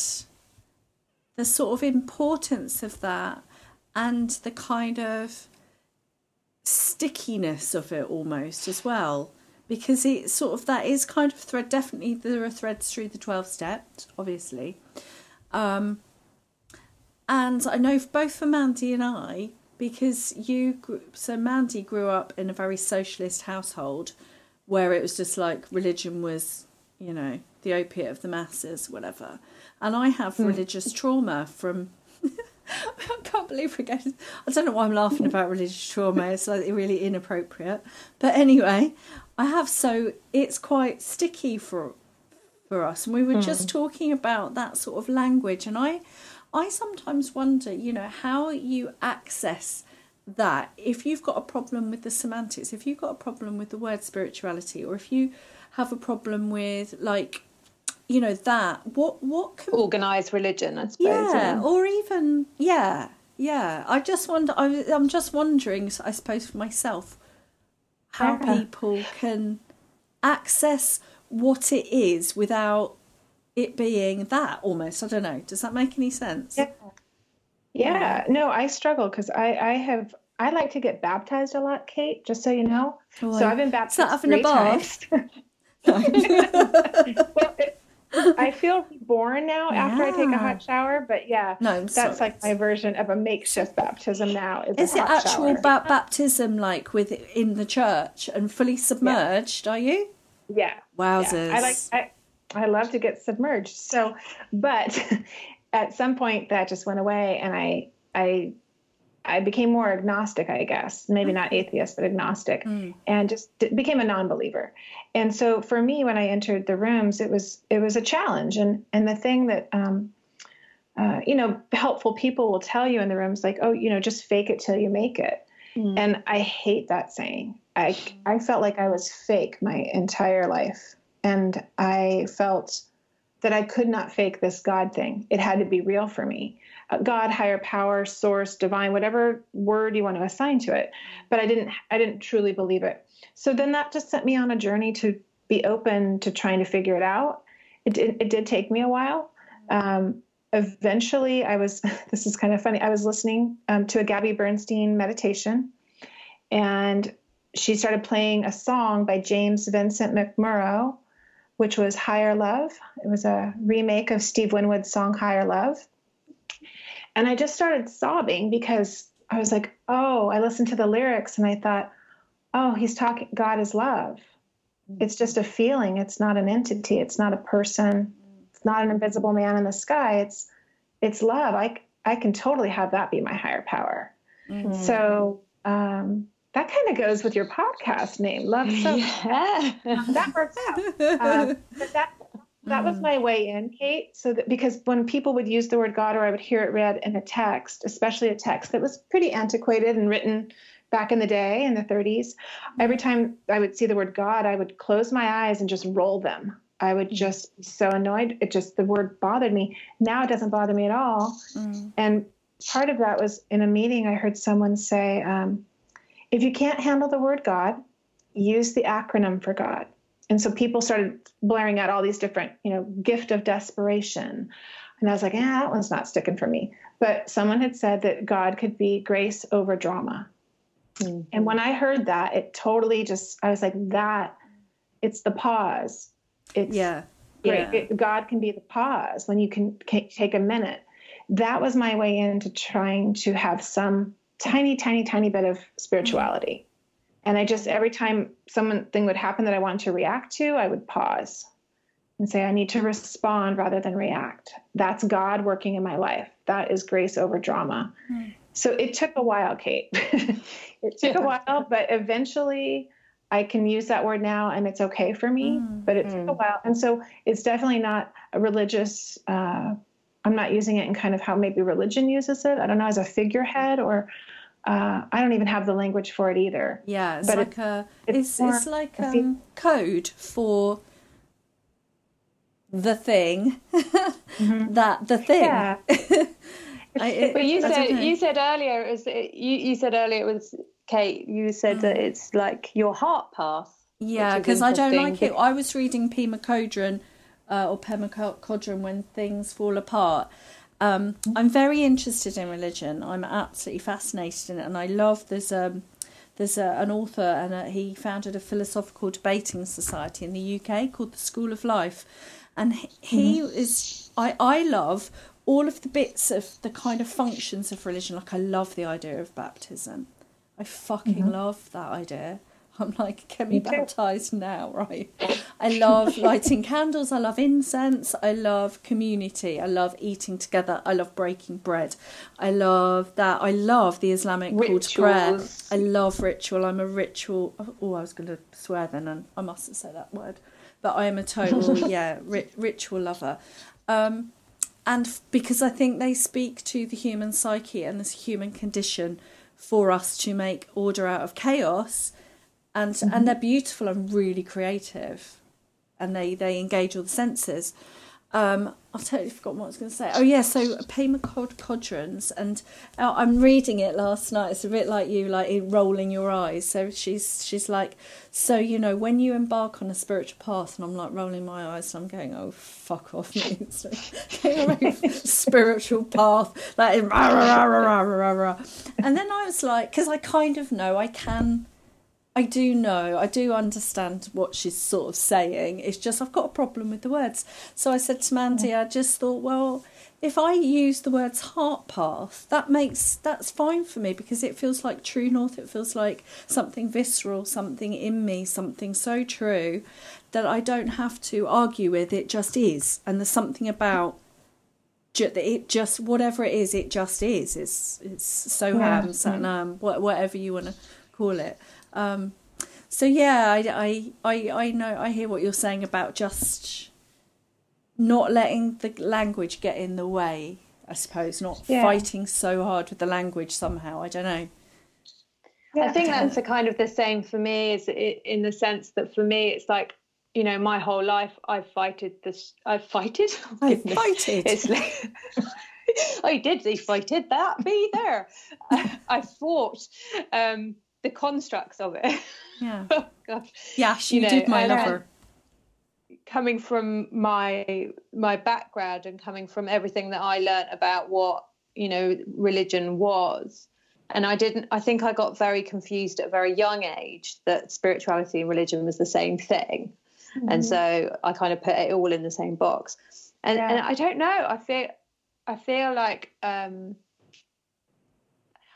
the sort of importance of that and the kind of stickiness of it almost as well because it sort of that is kind of thread definitely there are threads through the 12 steps obviously um, and I know both for Mandy and I, because you, grew, so Mandy grew up in a very socialist household where it was just like religion was, you know, the opiate of the masses, whatever. And I have mm. religious trauma from. I can't believe we're getting. I don't know why I'm laughing about religious trauma. It's like really inappropriate. But anyway, I have so it's quite sticky for for us. And we were mm. just hmm. talking about that sort of language, and I I sometimes wonder, you know, how you access that if you've got a problem with the semantics, if you've got a problem with the word spirituality, or if you have a problem with like you know that what what can organized religion i suppose yeah, yeah. or even yeah yeah i just wonder I, am just wondering i suppose for myself how yeah. people can access what it is without it being that almost. I don't know. Does that make any sense? Yeah. Yeah. No, I struggle because I, I have I like to get baptized a lot, Kate, just so you know. Oh, so I've been baptized three times. well, it, I feel reborn now after I take a hot shower, but yeah, No, I'm that's sorry. like my version of a makeshift baptism now. Is, Is it actual ba- baptism like with in the church and fully submerged? Are you? Yeah. Wowzers! Yeah. I like I, I love to get submerged. So, but at some point that just went away, and I I I became more agnostic, I guess, maybe not atheist, but agnostic, and just d- became a non-believer. And so for me, when I entered the rooms, it was it was a challenge, and and the thing that um, uh, you know, helpful people will tell you in the rooms, like, oh, you know, just fake it till you make it. And I hate that saying. I I felt like I was fake my entire life, and I felt that I could not fake this God thing. It had to be real for me. Uh, God, higher power, source, divine, whatever word you want to assign to it. But I didn't I didn't truly believe it. So then that just sent me on a journey to be open to trying to figure it out. It did, it did take me a while. Um, eventually, I was. This is kind of funny. I was listening um, to a Gabby Bernstein meditation, and she started playing a song by James Vincent McMorrow, which was Higher Love. It was a remake of Steve Winwood's song Higher Love. And I just started sobbing because I was like, oh, I listened to the lyrics and I thought, oh, he's talking, God is love. It's just a feeling. It's not an entity. It's not a person. It's not an invisible man in the sky. It's, it's love. I, I can totally have that be my higher power. So, um, that kind of goes with your podcast name, Love So Yeah. that works out. Um, but that that was my way in, Kate. So that because when people would use the word God, or I would hear it read in a text, especially a text that was pretty antiquated and written back in the day in the 30s, every time I would see the word God, I would close my eyes and just roll them. I would just be so annoyed. It just the word bothered me. Now it doesn't bother me at all. And part of that was in a meeting. I heard someone say, um, "If you can't handle the word God, use the acronym for God." And so people started blaring out all these different, you know, gift of desperation. And I was like, yeah, that one's not sticking for me. But someone had said that God could be grace over drama. And mm-hmm. when I heard that, it totally just, I was like, that, it's the pause. It's Yeah. great. Yeah. It, God can be the pause when you can, can take a minute. That was my way into trying to have some tiny, tiny, tiny bit of spirituality. Mm-hmm. And I just, every time something would happen that I wanted to react to, I would pause and say, I need to respond rather than react. That's God working in my life. That is grace over drama. Hmm. So it took a while, Kate. it took a while, but eventually I can use that word now and it's okay for me. Hmm. But it took a hmm. while. And so it's definitely not a religious, uh, I'm not using it in kind of how maybe religion uses it. I don't know, as a figurehead or uh, I don't even have the language for it either. Yeah, it's But like it- a it's it's it's like a um, code for the thing that the thing. Yeah. I, it- But you I said you said earlier it was you, you said earlier it was Kate. You said that it's like your heart path. Yeah, because I don't like it. I was reading Pema Chodron uh, or Co- when things fall apart. Um, I'm very interested in religion. I'm absolutely fascinated in it, and I love. There's um, there's a, an author, and uh he founded a philosophical debating society in the UK called the School of Life, and he, he is. I I love all of the bits of the kind of functions of religion. Like I love the idea of baptism. I fucking love that idea. I'm like, get me Me too. baptized now, right? I love lighting candles. I love incense. I love community. I love eating together. I love breaking bread. I love that. I love the Islamic call to prayer. I love ritual. I'm a ritual. Oh, I was going to swear then, and I mustn't say that word. But I am a total, yeah, ri- ritual lover. Um, and f- because I think they speak to the human psyche and this human condition for us to make order out of chaos, and and they're beautiful and really creative, and they they engage all the senses. Um, I've totally forgotten what I was going to say. Oh yeah, so Pema Cod Codrons, and uh, I'm reading it last night. It's a bit like you, like rolling your eyes. So she's she's like, so you know, when you embark on a spiritual path, and I'm like rolling my eyes, and I'm going, oh fuck off me, It's like, going on a spiritual path, like rah, rah, rah, rah, rah, rah, rah. and then I was like, because I kind of know I can I do know, I do understand what she's sort of saying. It's just I've got a problem with the words. So I said to Mandy, mm. I just thought, well, if I use the words heart path, that makes that's fine for me because it feels like true north. It feels like something visceral, something in me, something so true that I don't have to argue with. It just is, and there's something about it just whatever it is, it just is. It's it's so yeah. ham, satnam, um, whatever you want to call it. Um, so yeah, I, I, I, I know I hear what you're saying about just not letting the language get in the way. I suppose not yeah. fighting so hard with the language somehow. I don't know. Yeah, I think that's a kind of the same for me, is in the sense that for me it's like you know my whole life I've fighted this. I've fighted. I've fighted. It's like, I did. They fighted that. Me there. I, I fought. Um, the constructs of it. Yeah. oh, gosh. Yeah, she you know, did my lover. Coming from my my background and coming from everything that I learned about what you know religion was, and I didn't. I think I got very confused at a very young age that spirituality and religion was the same thing, mm-hmm. and so I kind of put it all in the same box. And yeah. and I don't know. I feel I feel like um,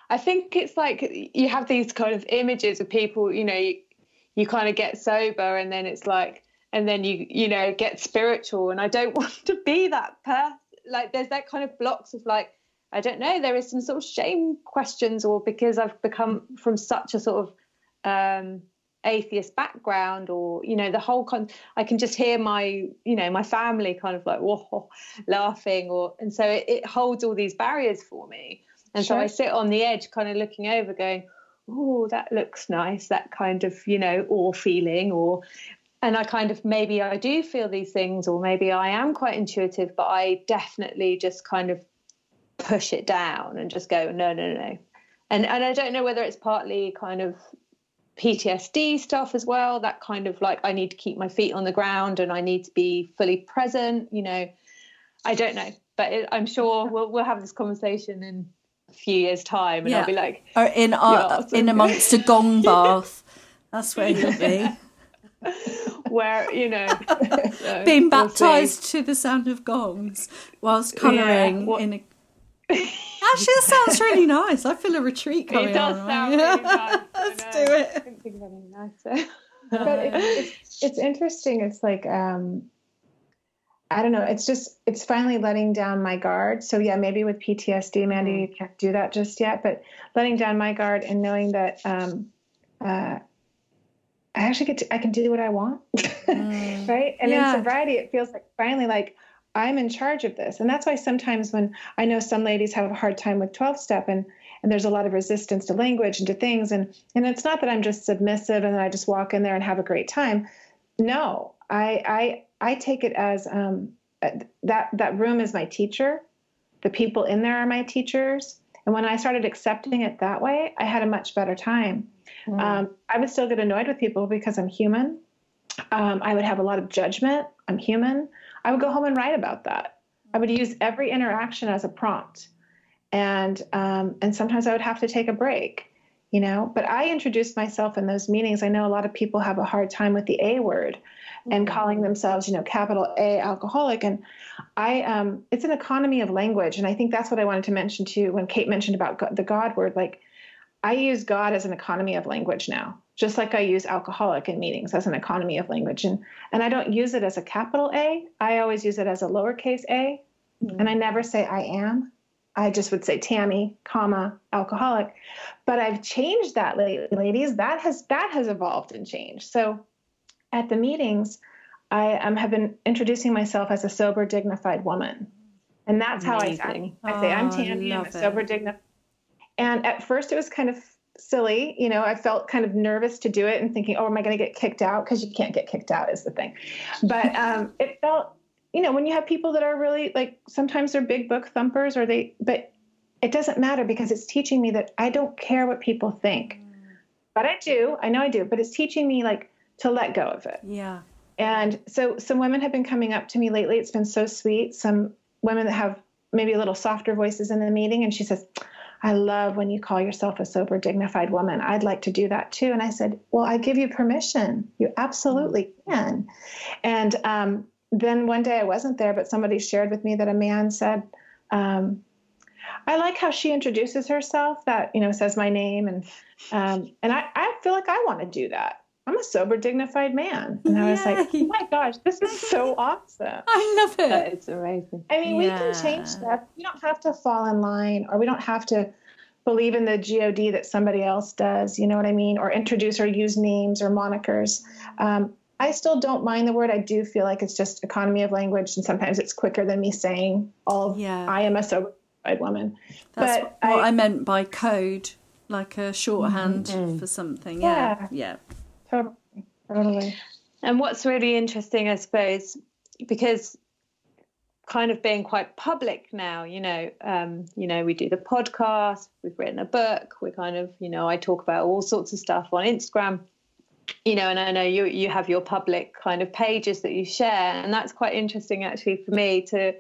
I think it's like you have these kind of images of people, you know, you, you kind of get sober and then it's like, and then you, you know, get spiritual. And I don't want to be that person. Like there's that kind of blocks of like, I don't know, there is some sort of shame questions or because I've become from such a sort of, um, atheist background or you know the whole con i can just hear my you know my family kind of like whoa laughing or and so it, it holds all these barriers for me and sure. so I sit on the edge, kind of looking over, going, oh, that looks nice, that kind of, you know, awe feeling, or, and I kind of maybe I do feel these things, or maybe I am quite intuitive, but I definitely just kind of push it down and just go, no, no, no. And, and I don't know whether it's partly kind of PTSD stuff as well, that kind of like I need to keep my feet on the ground and I need to be fully present, you know. I don't know, but it, I'm sure we'll, we'll have this conversation and few years' time, and yeah. I'll be like, or in uh, in amongst a gong bath. That's where you'll be. where you know, so being baptized we'll to the sound of gongs whilst colouring yeah, in a. Actually, that sounds really nice. I feel a retreat coming It does on, sound really nice. Let's do it. I think of anything nicer. but it's, it's interesting. It's like um, I don't know. It's just it's finally letting down my guard. So yeah, maybe with PTSD, Mandy, mm-hmm. you can't do that just yet. But letting down my guard and knowing that um, uh, I actually get to, I can do what I want, mm. right? And yeah. in sobriety, it feels like finally like I'm in charge of this. And that's why sometimes when I know some ladies have a hard time with 12 step and and there's a lot of resistance to language and to things and and it's not that I'm just submissive and I just walk in there and have a great time. No, I I I take it as um, that that room is my teacher. The people in there are my teachers. And when I started accepting it that way, I had a much better time. Mm. Um, I would still get annoyed with people because I'm human. Um, I would have a lot of judgment. I'm human. I would go home and write about that. I would use every interaction as a prompt, and um, and sometimes I would have to take a break you know? But i introduced myself in those meetings. I know a lot of people have a hard time with the a word and mm-hmm. calling themselves you know capital a alcoholic. And i um it's an economy of language. And i think that's what i wanted to mention too when kate mentioned about God, the god word like i use god as an economy of language now just like i use alcoholic in meetings as an economy of language. And and i don't use it as a capital a. I always use it as a lowercase a. Mm-hmm. and i never say i am I just would say Tammy, comma, alcoholic. But I've changed that lately, ladies. That has that has evolved and changed. So at the meetings, I um, have been introducing myself as a sober, dignified woman. And that's Amazing. how I say. I say, I'm oh, Tammy, I'm a sober, dignified. And at first it was kind of silly. You know, I felt kind of nervous to do it and thinking, oh, am I going to get kicked out? Because you can't get kicked out is the thing. But um, it felt you know, when you have people that are really like sometimes they're big book thumpers or they, but it doesn't matter because it's teaching me that I don't care what people think. Mm. But I do, I know I do, but it's teaching me like to let go of it. Yeah. And so some women have been coming up to me lately. It's been so sweet. Some women that have maybe a little softer voices in the meeting. And she says, I love when you call yourself a sober, dignified woman. I'd like to do that too. And I said, Well, I give you permission. You absolutely can. And um, then one day I wasn't there, but somebody shared with me that a man said, um, I like how she introduces herself, that, you know, says my name. And, um, and I, I feel like I want to do that. I'm a sober, dignified man. And I was like, oh my gosh, this is so awesome. I love it. Is amazing. I mean, yeah. we can change stuff. We don't have to fall in line or we don't have to believe in the God that somebody else does, you know what I mean? Or introduce or use names or monikers. Um, I still don't mind the word. I do feel like it's just economy of language, and sometimes it's quicker than me saying all. Yeah. I am a sober woman. That's but what I, I, meant by code, like a shorthand mm-hmm. for something. Yeah, yeah, totally, totally. And what's really interesting, I suppose, because kind of being quite public now you know um, you know we do the podcast we've written a book we're kind of you know i talk about all sorts of stuff on instagram you know, and I know you you have your public kind of pages that you share, and that's quite interesting actually for me to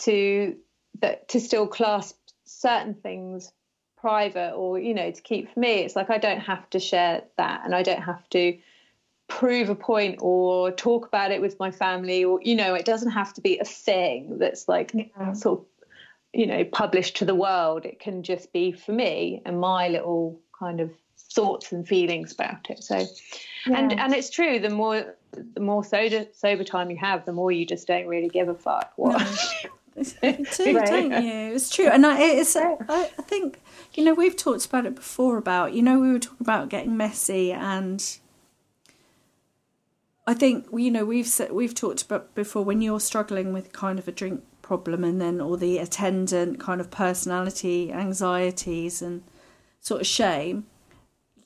to that to still clasp certain things private or you know to keep for me it's like I don't have to share that and I don't have to prove a point or talk about it with my family or you know it doesn't have to be a thing that's like yeah. sort of you know published to the world it can just be for me and my little kind of thoughts and feelings about it. So, yeah. and and it's true. The more the more sober sober time you have, the more you just don't really give a fuck. What? No. right. don't you? It's true, and I, it's. I, I think you know we've talked about it before. About you know we were talking about getting messy, and I think you know we've we've talked about before when you're struggling with kind of a drink problem, and then all the attendant kind of personality anxieties and sort of shame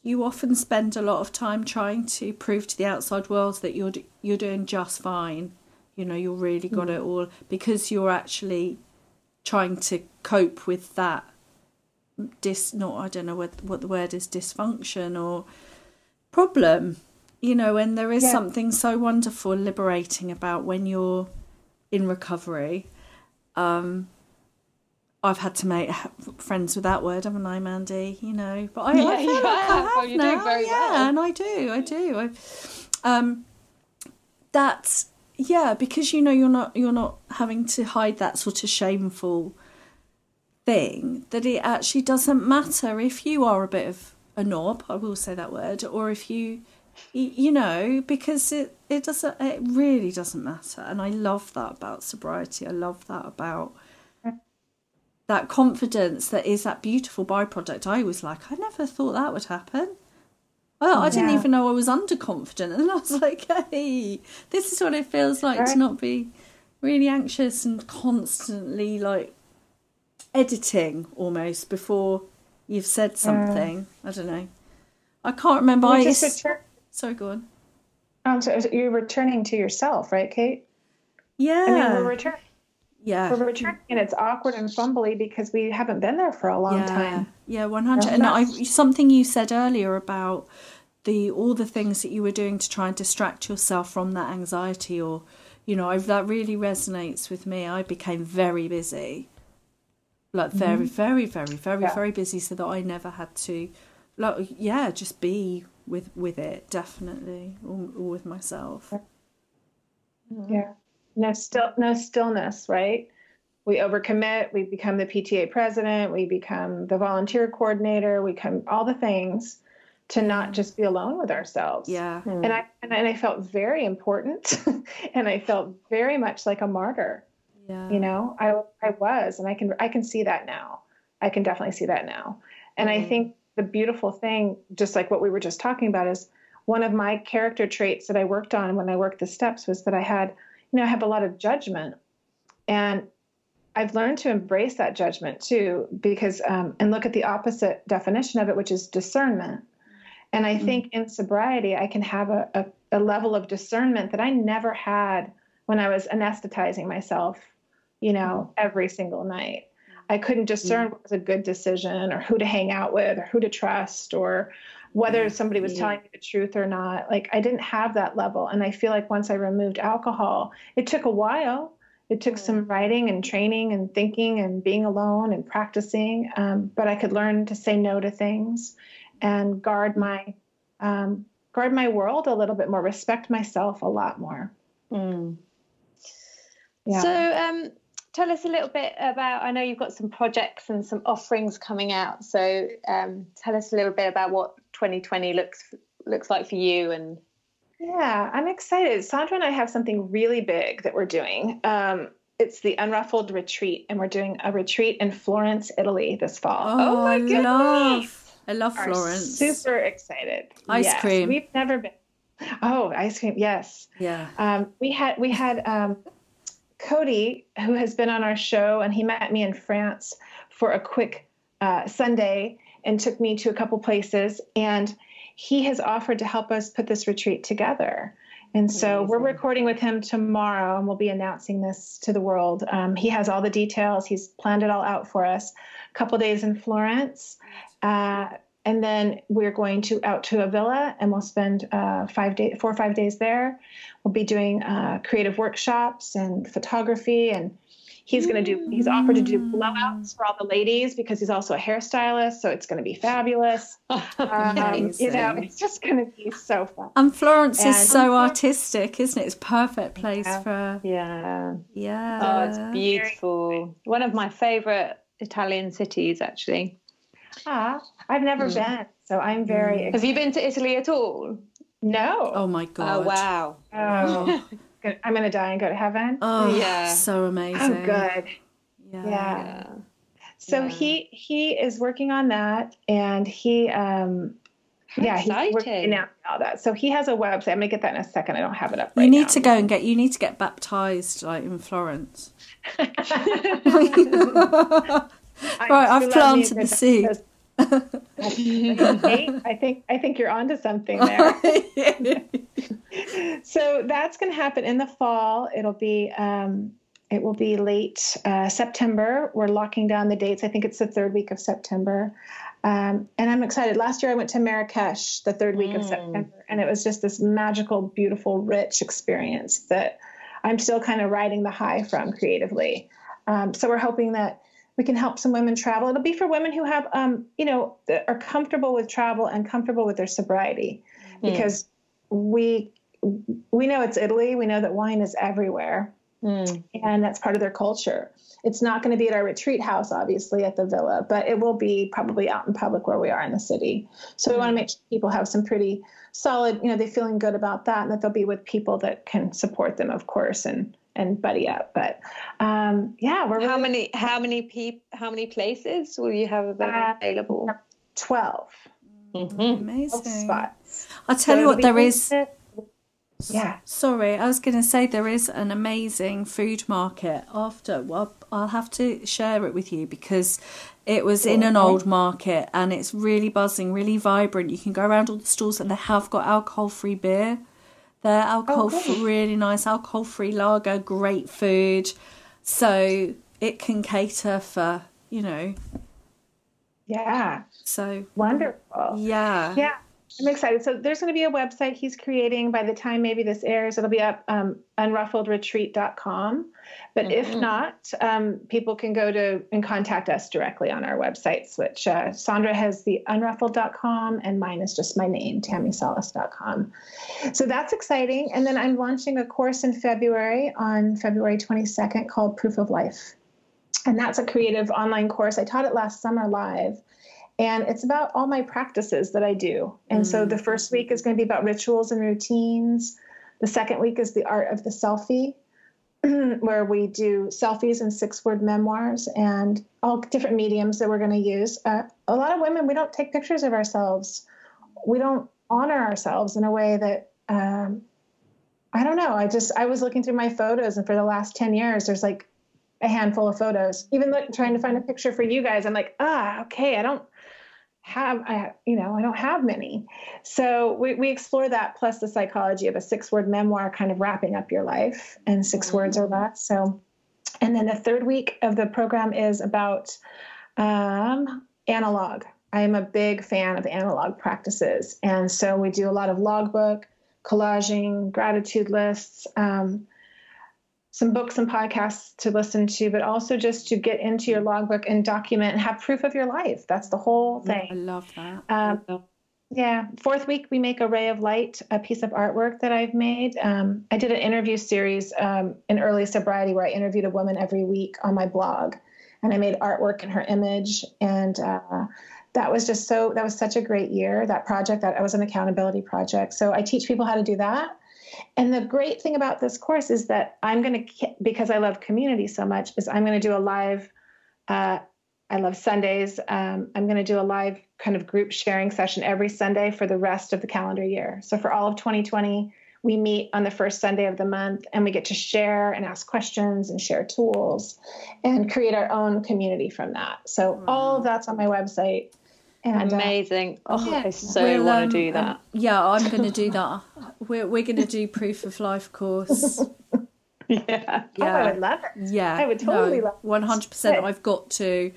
you often spend a lot of time trying to prove to the outside world that you're you're doing just fine. You know, you're really got it all because you're actually trying to cope with that dis not I don't know what what the word is dysfunction or problem. You know, and there is yeah. something so wonderful, liberating about when you're in recovery. Um, I've had to make friends with that word, haven't I, Mandy? You know, but I, yeah, I feel like I have now. Very yeah, well. and I do, I do. I, um, that's yeah, because you know you're not you're not having to hide that sort of shameful thing. That it actually doesn't matter if you are a bit of a knob. I will say that word, or if you, you know, because it it doesn't. It really doesn't matter, and I love that about sobriety. I love that about that confidence that is that beautiful byproduct. I was like, I never thought that would happen. Oh, I didn't even know I was underconfident. And I was like, hey, this is what it feels like to not be really anxious and constantly like editing almost before you've said something. I don't know. I can't remember. I return- Sorry, go on. Um, so you're returning to yourself, right, Kate? Yeah. I mean, we're returning yeah. We're returning and it's awkward and fumbly because we haven't been there for a long yeah. time. Yeah 100 and I, something you said earlier about the all the things that you were doing to try and distract yourself from that anxiety or you know I've, that really resonates with me. I became very busy. Like very mm-hmm. very very very yeah. very busy so that i never had to like yeah just be with with it definitely or, or with myself. Yeah no still no stillness, right? We overcommit, we become the PTA president, we become the volunteer coordinator, we become all the things to not just be alone with ourselves. Yeah. And I and I felt very important and I felt very much like a martyr. Yeah. You know, I I was and I can I can see that now. I can definitely see that now. And mm-hmm. I think the beautiful thing just like what we were just talking about is one of my character traits that I worked on when I worked the steps was that I had you know, I have a lot of judgment. And I've learned to embrace that judgment too, because, um, and look at the opposite definition of it, which is discernment. And I mm-hmm. think in sobriety, I can have a, a, a, level of discernment that I never had when I was anesthetizing myself, you know, mm-hmm. every single night. I couldn't discern mm-hmm. what was a good decision or who to hang out with or who to trust or whether somebody was telling me the truth or not. Like I didn't have that level. And I feel like once I removed alcohol, it took a while. It took some writing and training and thinking and being alone and practicing, um, but I could learn to say no to things and guard my um, guard my world a little bit more, respect myself a lot more. Mm. Yeah. So, um, tell us a little bit about. I know you've got some projects and some offerings coming out. So, um, tell us a little bit about what 2020 looks looks like for you and Yeah, I'm excited. Sondra and I have something really big that we're doing. Um, it's the Unruffled Retreat, and we're doing a retreat in Florence, Italy this fall. Oh, my I goodness. love, I love florence Are Florence. Super excited. Ice Yes, cream. We've never been. Oh, ice cream. Yes. Yeah. Um, we had we had um, Cody, who has been on our show, and he met me in France for a quick uh, Sunday and took me to a couple places. And he has offered to help us put this retreat together. And so we're recording with him tomorrow, and we'll be announcing this to the world. Um, he has all the details. He's planned it all out for us. A couple days in Florence, uh, and then we're going to out to a villa, and we'll spend uh, five days, four or five days there. We'll be doing uh, creative workshops and photography, and he's going to do. He's offered to do blowouts for all the ladies because he's also a hairstylist, so it's going to be fabulous. Um, you know, it's just going to be so fun. And Florence is so artistic, isn't it? It's a perfect place Yeah. for yeah. yeah. Oh, it's beautiful. One of my favorite Italian cities, actually. Ah, I've never Mm. been, so I'm very Have you been to Italy at all? no. Oh my god. Oh wow. Oh, good. I'm going to die and go to heaven. Oh, Yeah. so amazing. Oh, good. Yeah. Yeah. Yeah. So Yeah. he he is working on that, and he um How yeah he's working exciting. on all that. So he has a website. I'm gonna get that in a second. I don't have it up right You need now. to go and get. You need to get baptized, like in Florence. Right, I've you love me planted the seed. I think I think you're onto something there. so that's going to happen in the fall. It'll be um, it will be late uh, September. We're locking down the dates. I think it's the third week of September, um, and I'm excited. Last year I went to Marrakesh the third week of Mm. September, and it was just this magical, beautiful, rich experience that I'm still kind of riding the high from creatively. Um, so we're hoping that we can help some women travel. It'll be for women who have, um, you know, that are comfortable with travel and comfortable with their sobriety, Mm. because we we know it's Italy. We know that wine is everywhere, Mm. and that's part of their culture. It's not going to be at our retreat house, obviously, at the villa, but it will be probably out in public where we are in the city. So we want to make sure people have some pretty solid, you know, they're feeling good about that, and that they'll be with people that can support them, of course, and and buddy up. But um, yeah, we're How really- many how many peop how many places will you have Uh, available? 12 Mhm. Amazing. spots. I'll tell So you what, there is. hosted- Yeah. Sorry, I was going to say there is an amazing food market after. Well, I'll have to share it with you because it was in an old market and it's really buzzing, really vibrant. You can go around all the stalls and they have got alcohol free beer. They're alcohol oh, free, really nice alcohol free lager, great food. So it can cater for, you know, Yeah. so Wonderful. yeah. Yeah. I'm excited. So there's going to be a website he's creating. By the time maybe this airs, it'll be up um, unruffledretreat.com. But if Mhm. not, um, people can go to and contact us directly on our websites, which uh, Sondra has the unruffled.com and mine is just my name, tammysalas.com. So that's exciting. And then I'm launching a course in February on February 22nd called Proof of Life. And that's a creative online course. I taught it last summer live and it's about all my practices that I do. And so the first week is going to be about rituals and routines. The second week is the art of the selfie, where we do selfies and six word memoirs and all different mediums that we're going to use. Uh, a lot of women, we don't take pictures of ourselves. We don't honor ourselves in a way that, um, I don't know. I just, I was looking through my photos, and for the last 10 years, there's like a handful of photos. Even look, trying to find a picture for you guys, I'm like, ah, okay, I don't have I, you know i don't have many. So we, we explore that plus the psychology of a six word memoir kind of wrapping up your life and 6 words or less. So and then the third week of the program is about um, analog. I am a big fan of analog practices and so we do a lot of logbook collaging gratitude lists um, some books and podcasts to listen to, but also just to get into your logbook and document and have proof of your life. That's the whole thing. I love that. Um, yeah, fourth week we make a ray of light, a piece of artwork that I've made. Um, I did an interview series um, in early sobriety where I interviewed a woman every week on my blog, and I made artwork in her image, and uh, that was just so that was such a great year. That project that was an accountability project. So I teach people how to do that. And the great thing about this course is that I'm going to, because I love community so much, is I'm going to do a live. Uh, I love Sundays. Um, I'm going to do a live kind of group sharing session every Sunday for the rest of the calendar year. So for all of 2020, we meet on the first Sunday of the month and we get to share and ask questions and share tools and create our own community from that. So wow. all of that's on my website. And, uh, Amazing. Uh, oh, yeah. I so we'll, want um, to do that. Um, yeah, I'm going to do that. We're, we're going to do proof of life course. yeah. yeah. Oh, I would love it. Yeah. I would totally no, love it. 100%. I've got to.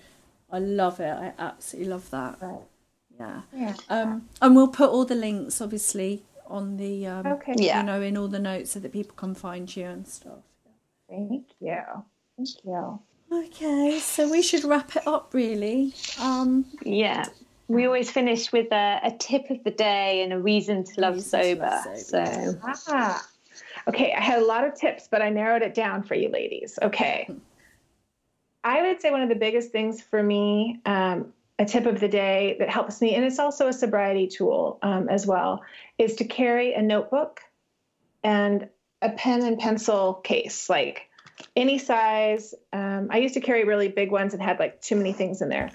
I love it. I absolutely love that. Right. Yeah. Yeah. Um, and we'll put all the links, obviously, on the, um, okay. yeah. you know, in all the notes so that people can find you and stuff. Thank you. Thank you. Okay, so we should wrap it up, really. Um, yeah. We always finish with a, a, tip of the day and a reason to love reason sober. To so, ah. okay, I had a lot of tips, but I narrowed it down for you, ladies. Okay. I would say one of the biggest things for me, um, a tip of the day that helps me, and it's also a sobriety tool um, as well, is to carry a notebook and a pen and pencil case, like any size. Um, I used to carry really big ones and had like too many things in there.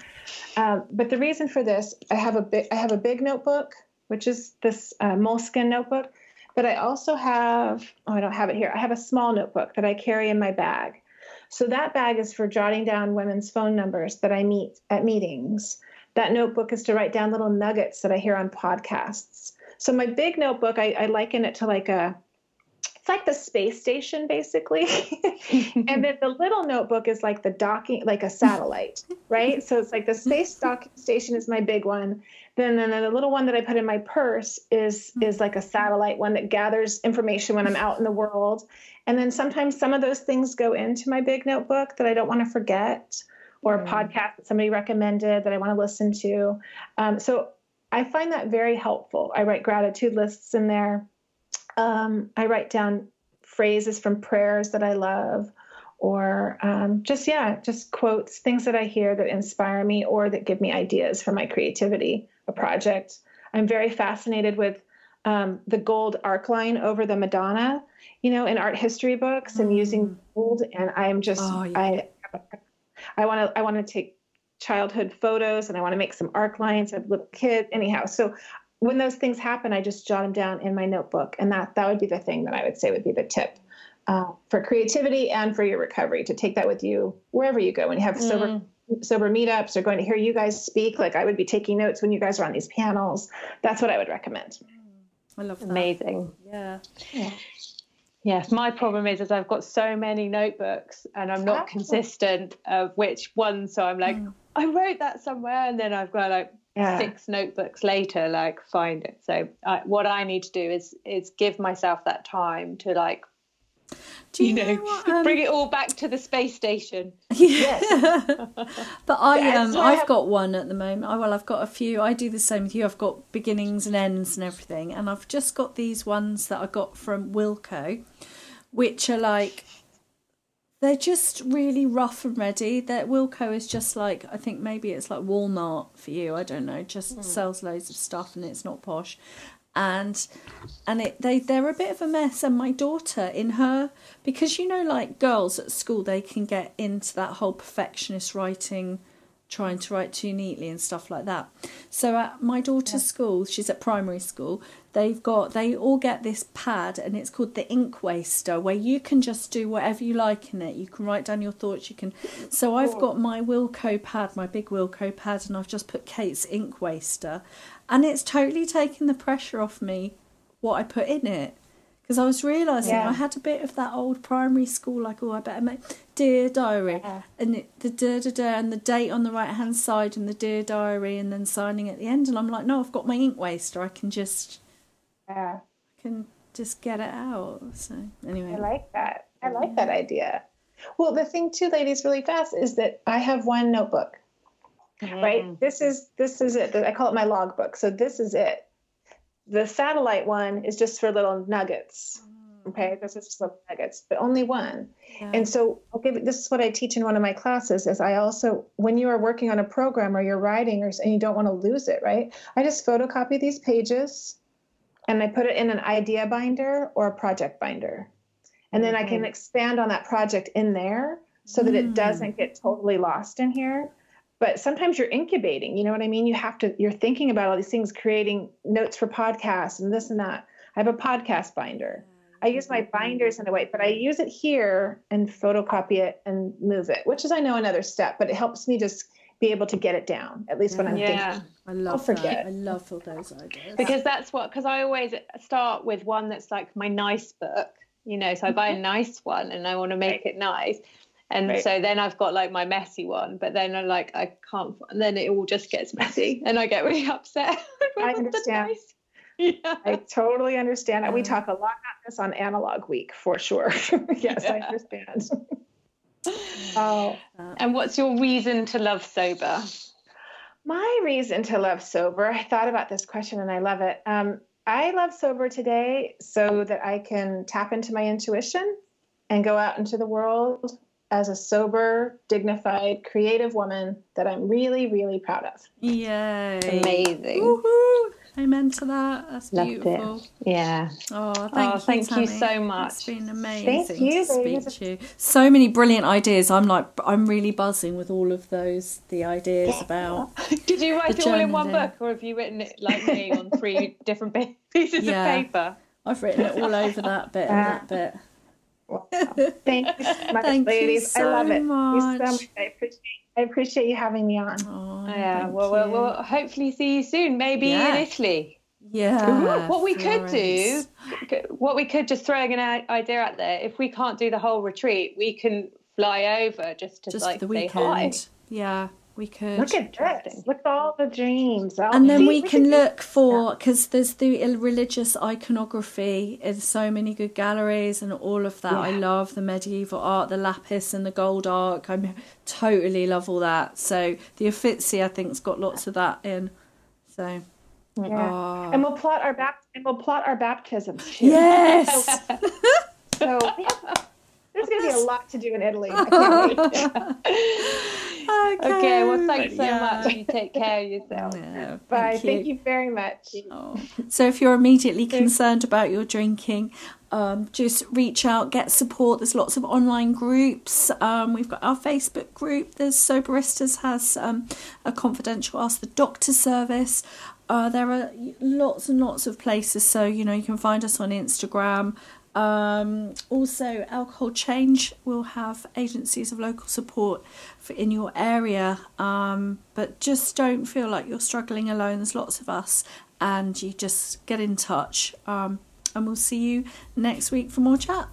Um, but the reason for this, I have a big, I have a big notebook, which is this uh, Moleskine notebook. But I also have, oh, I don't have it here. I have a small notebook that I carry in my bag. So that bag is for jotting down women's phone numbers that I meet at meetings. That notebook is to write down little nuggets that I hear on podcasts. So my big notebook, I, I liken it to like a it's like the space station basically. And then the little notebook is like the docking like a satellite right? So it's like the space docking station is my big one. Then then the little one that i put in my purse is is like a satellite one that gathers information when i'm out in the world. And then sometimes some of those things go into my big notebook that i don't want to forget or a podcast that somebody recommended that i want to listen to. Um, so i find that very helpful. I write gratitude lists in there um, I write down phrases from prayers that I love, or um, just, yeah, just quotes, things that I hear that inspire me or that give me ideas for my creativity, a project. I'm very fascinated with um, the gold arc line over the Madonna, you know, in art history books and using mm. gold. And I'm just, oh, yeah. I, I want to, I want to take childhood photos and I want to make some arc lines of little kids. Anyhow, so when those things happen, I just jot them down in my notebook, and that that would be the thing that I would say would be the tip uh, for creativity and for your recovery to take that with you wherever you go. When you have mm. sober sober meetups or going to hear you guys speak, like I would be taking notes when you guys are on these panels. That's what I would recommend. I love that. Amazing. Yeah. yeah. Yes, my problem is is I've got so many notebooks and I'm not consistent of which one. So I'm like, mm. I wrote that somewhere, and then I've got like yeah. six notebooks later like find it. So I, what i need to do is is give myself that time to like do you, you know, know what, um... bring it all back to the space station. Yeah. But i um i've got one at the moment. I, well i've got a few. I do the same with you. I've got beginnings and ends and everything. And i've just got these ones that i got from Wilko, which are like they're just really rough and ready. That Wilko is just like I think maybe it's like Walmart for you. I don't know. Just mm. sells loads of stuff and it's not posh, and and it they they're a bit of a mess. And my daughter in her because you know like girls at school they can get into that whole perfectionist writing trying to write too neatly and stuff like that. So at my daughter's yeah. school, she's at primary school, they've got they all get this pad and it's called the ink waster where you can just do whatever you like in it. You can write down your thoughts, you can so I've got my Wilko pad, my big Wilko pad, and I've just put Kate's ink waster and it's totally taken the pressure off me what I put in it because I was realizing yeah. I had a bit of that old primary school, like, oh, I better make dear diary, yeah. and it, the da da da, and the date on the right hand side, and the dear diary, and then signing at the end, and I'm like, no, I've got my ink waster, I can just, yeah, I can just get it out. So anyway, I like that. I like that idea. Well, the thing too, ladies, really fast is that I have one notebook. Mm. Right. This is this is it. I call it my logbook. So this is it. The satellite one is just for little nuggets. Mm. Okay, this is just little nuggets, but only one. Yeah. And so, okay, this is what I teach in one of my classes. Is I also, when you are working on a program or you're writing, or and you don't want to lose it, right? I just photocopy these pages, and I put it in an idea binder or a project binder and then I can mm-hmm. expand on that project in there so that it doesn't mm. get totally lost in here. But sometimes you're incubating, you know what I mean? You have to, you're thinking about all these things, creating notes for podcasts and this and that. I have a podcast binder. I use my mm-hmm. binders in a way, but I use it here and photocopy it and move it, which is, I know, another step, but it helps me just be able to get it down, at least when I'm yeah. thinking. I love I'll forget. That. I love all those ideas. Because that's what, because I always start with one that's like my nice book you know so i buy a mm-hmm. nice one and i want to make it nice and right. so then I've got like my messy one, but then I'm like I can't. And then it all just gets messy, and I get really upset. I understand. Nice. Yeah. I totally understand. And we talk a lot about this on Analog Week for sure. yes, yeah. I understand. oh. And what's your reason to love sober? My reason to love sober. I thought about this question and I love it. Um, I love sober today so that I can tap into my intuition and go out into the world as a sober, dignified, creative woman that I'm really, really proud of. Yay. Amazing. Woo-hoo. Amen to that. That's Loved beautiful. It. Yeah. Oh, thank oh, you. Thank Tammy. you so much. It's been amazing thank you, to speak to you. So many brilliant ideas. I'm like, I'm really buzzing with all of those. The ideas about. Did you write it all in one book, or have you written it like me on three different pieces yeah. of paper? I've written it all over that bit and that ah. bit. Wow. Thank you so much, Thank ladies. So I love it. Much. So much. I appreciate I appreciate you having me on. Oh, yeah, well, well, we'll hopefully see you soon, maybe yeah. in Italy. Yeah. what we Florence. could do, what we could just throwing an idea out there, if we can't do the whole retreat, we can fly over just to just like for the weekend. Hi. Yeah we could look at this. look at all the dreams. Oh, and then we, we can look for because there's the religious iconography in so many good galleries and all of that. Yeah. i love the medieval art the lapis and the gold arc. I totally love all that. So the uffizi i think's got lots of that in. So yeah. Oh. and we'll plot our bapt- and we'll plot our baptisms too. yes. So there's going to be a lot to do in italy okay. okay. Well, thanks so yeah. much. You take care of yourself. Yeah, Bye. Thank you. thank you very much. Oh. So, if you're immediately concerned about your drinking, um, just reach out, get support. There's lots of online groups. Um, we've got our Facebook group. There's Soberistas has um, a confidential Ask the Doctor service. Uh, there are lots and lots of places. So, you know, you can find us on Instagram. Um, also, Alcohol Change will have agencies of local support for in your area, um, but just don't feel like you're struggling alone. There's lots of us, and you just get in touch. Um, and we'll see you next week for more chat.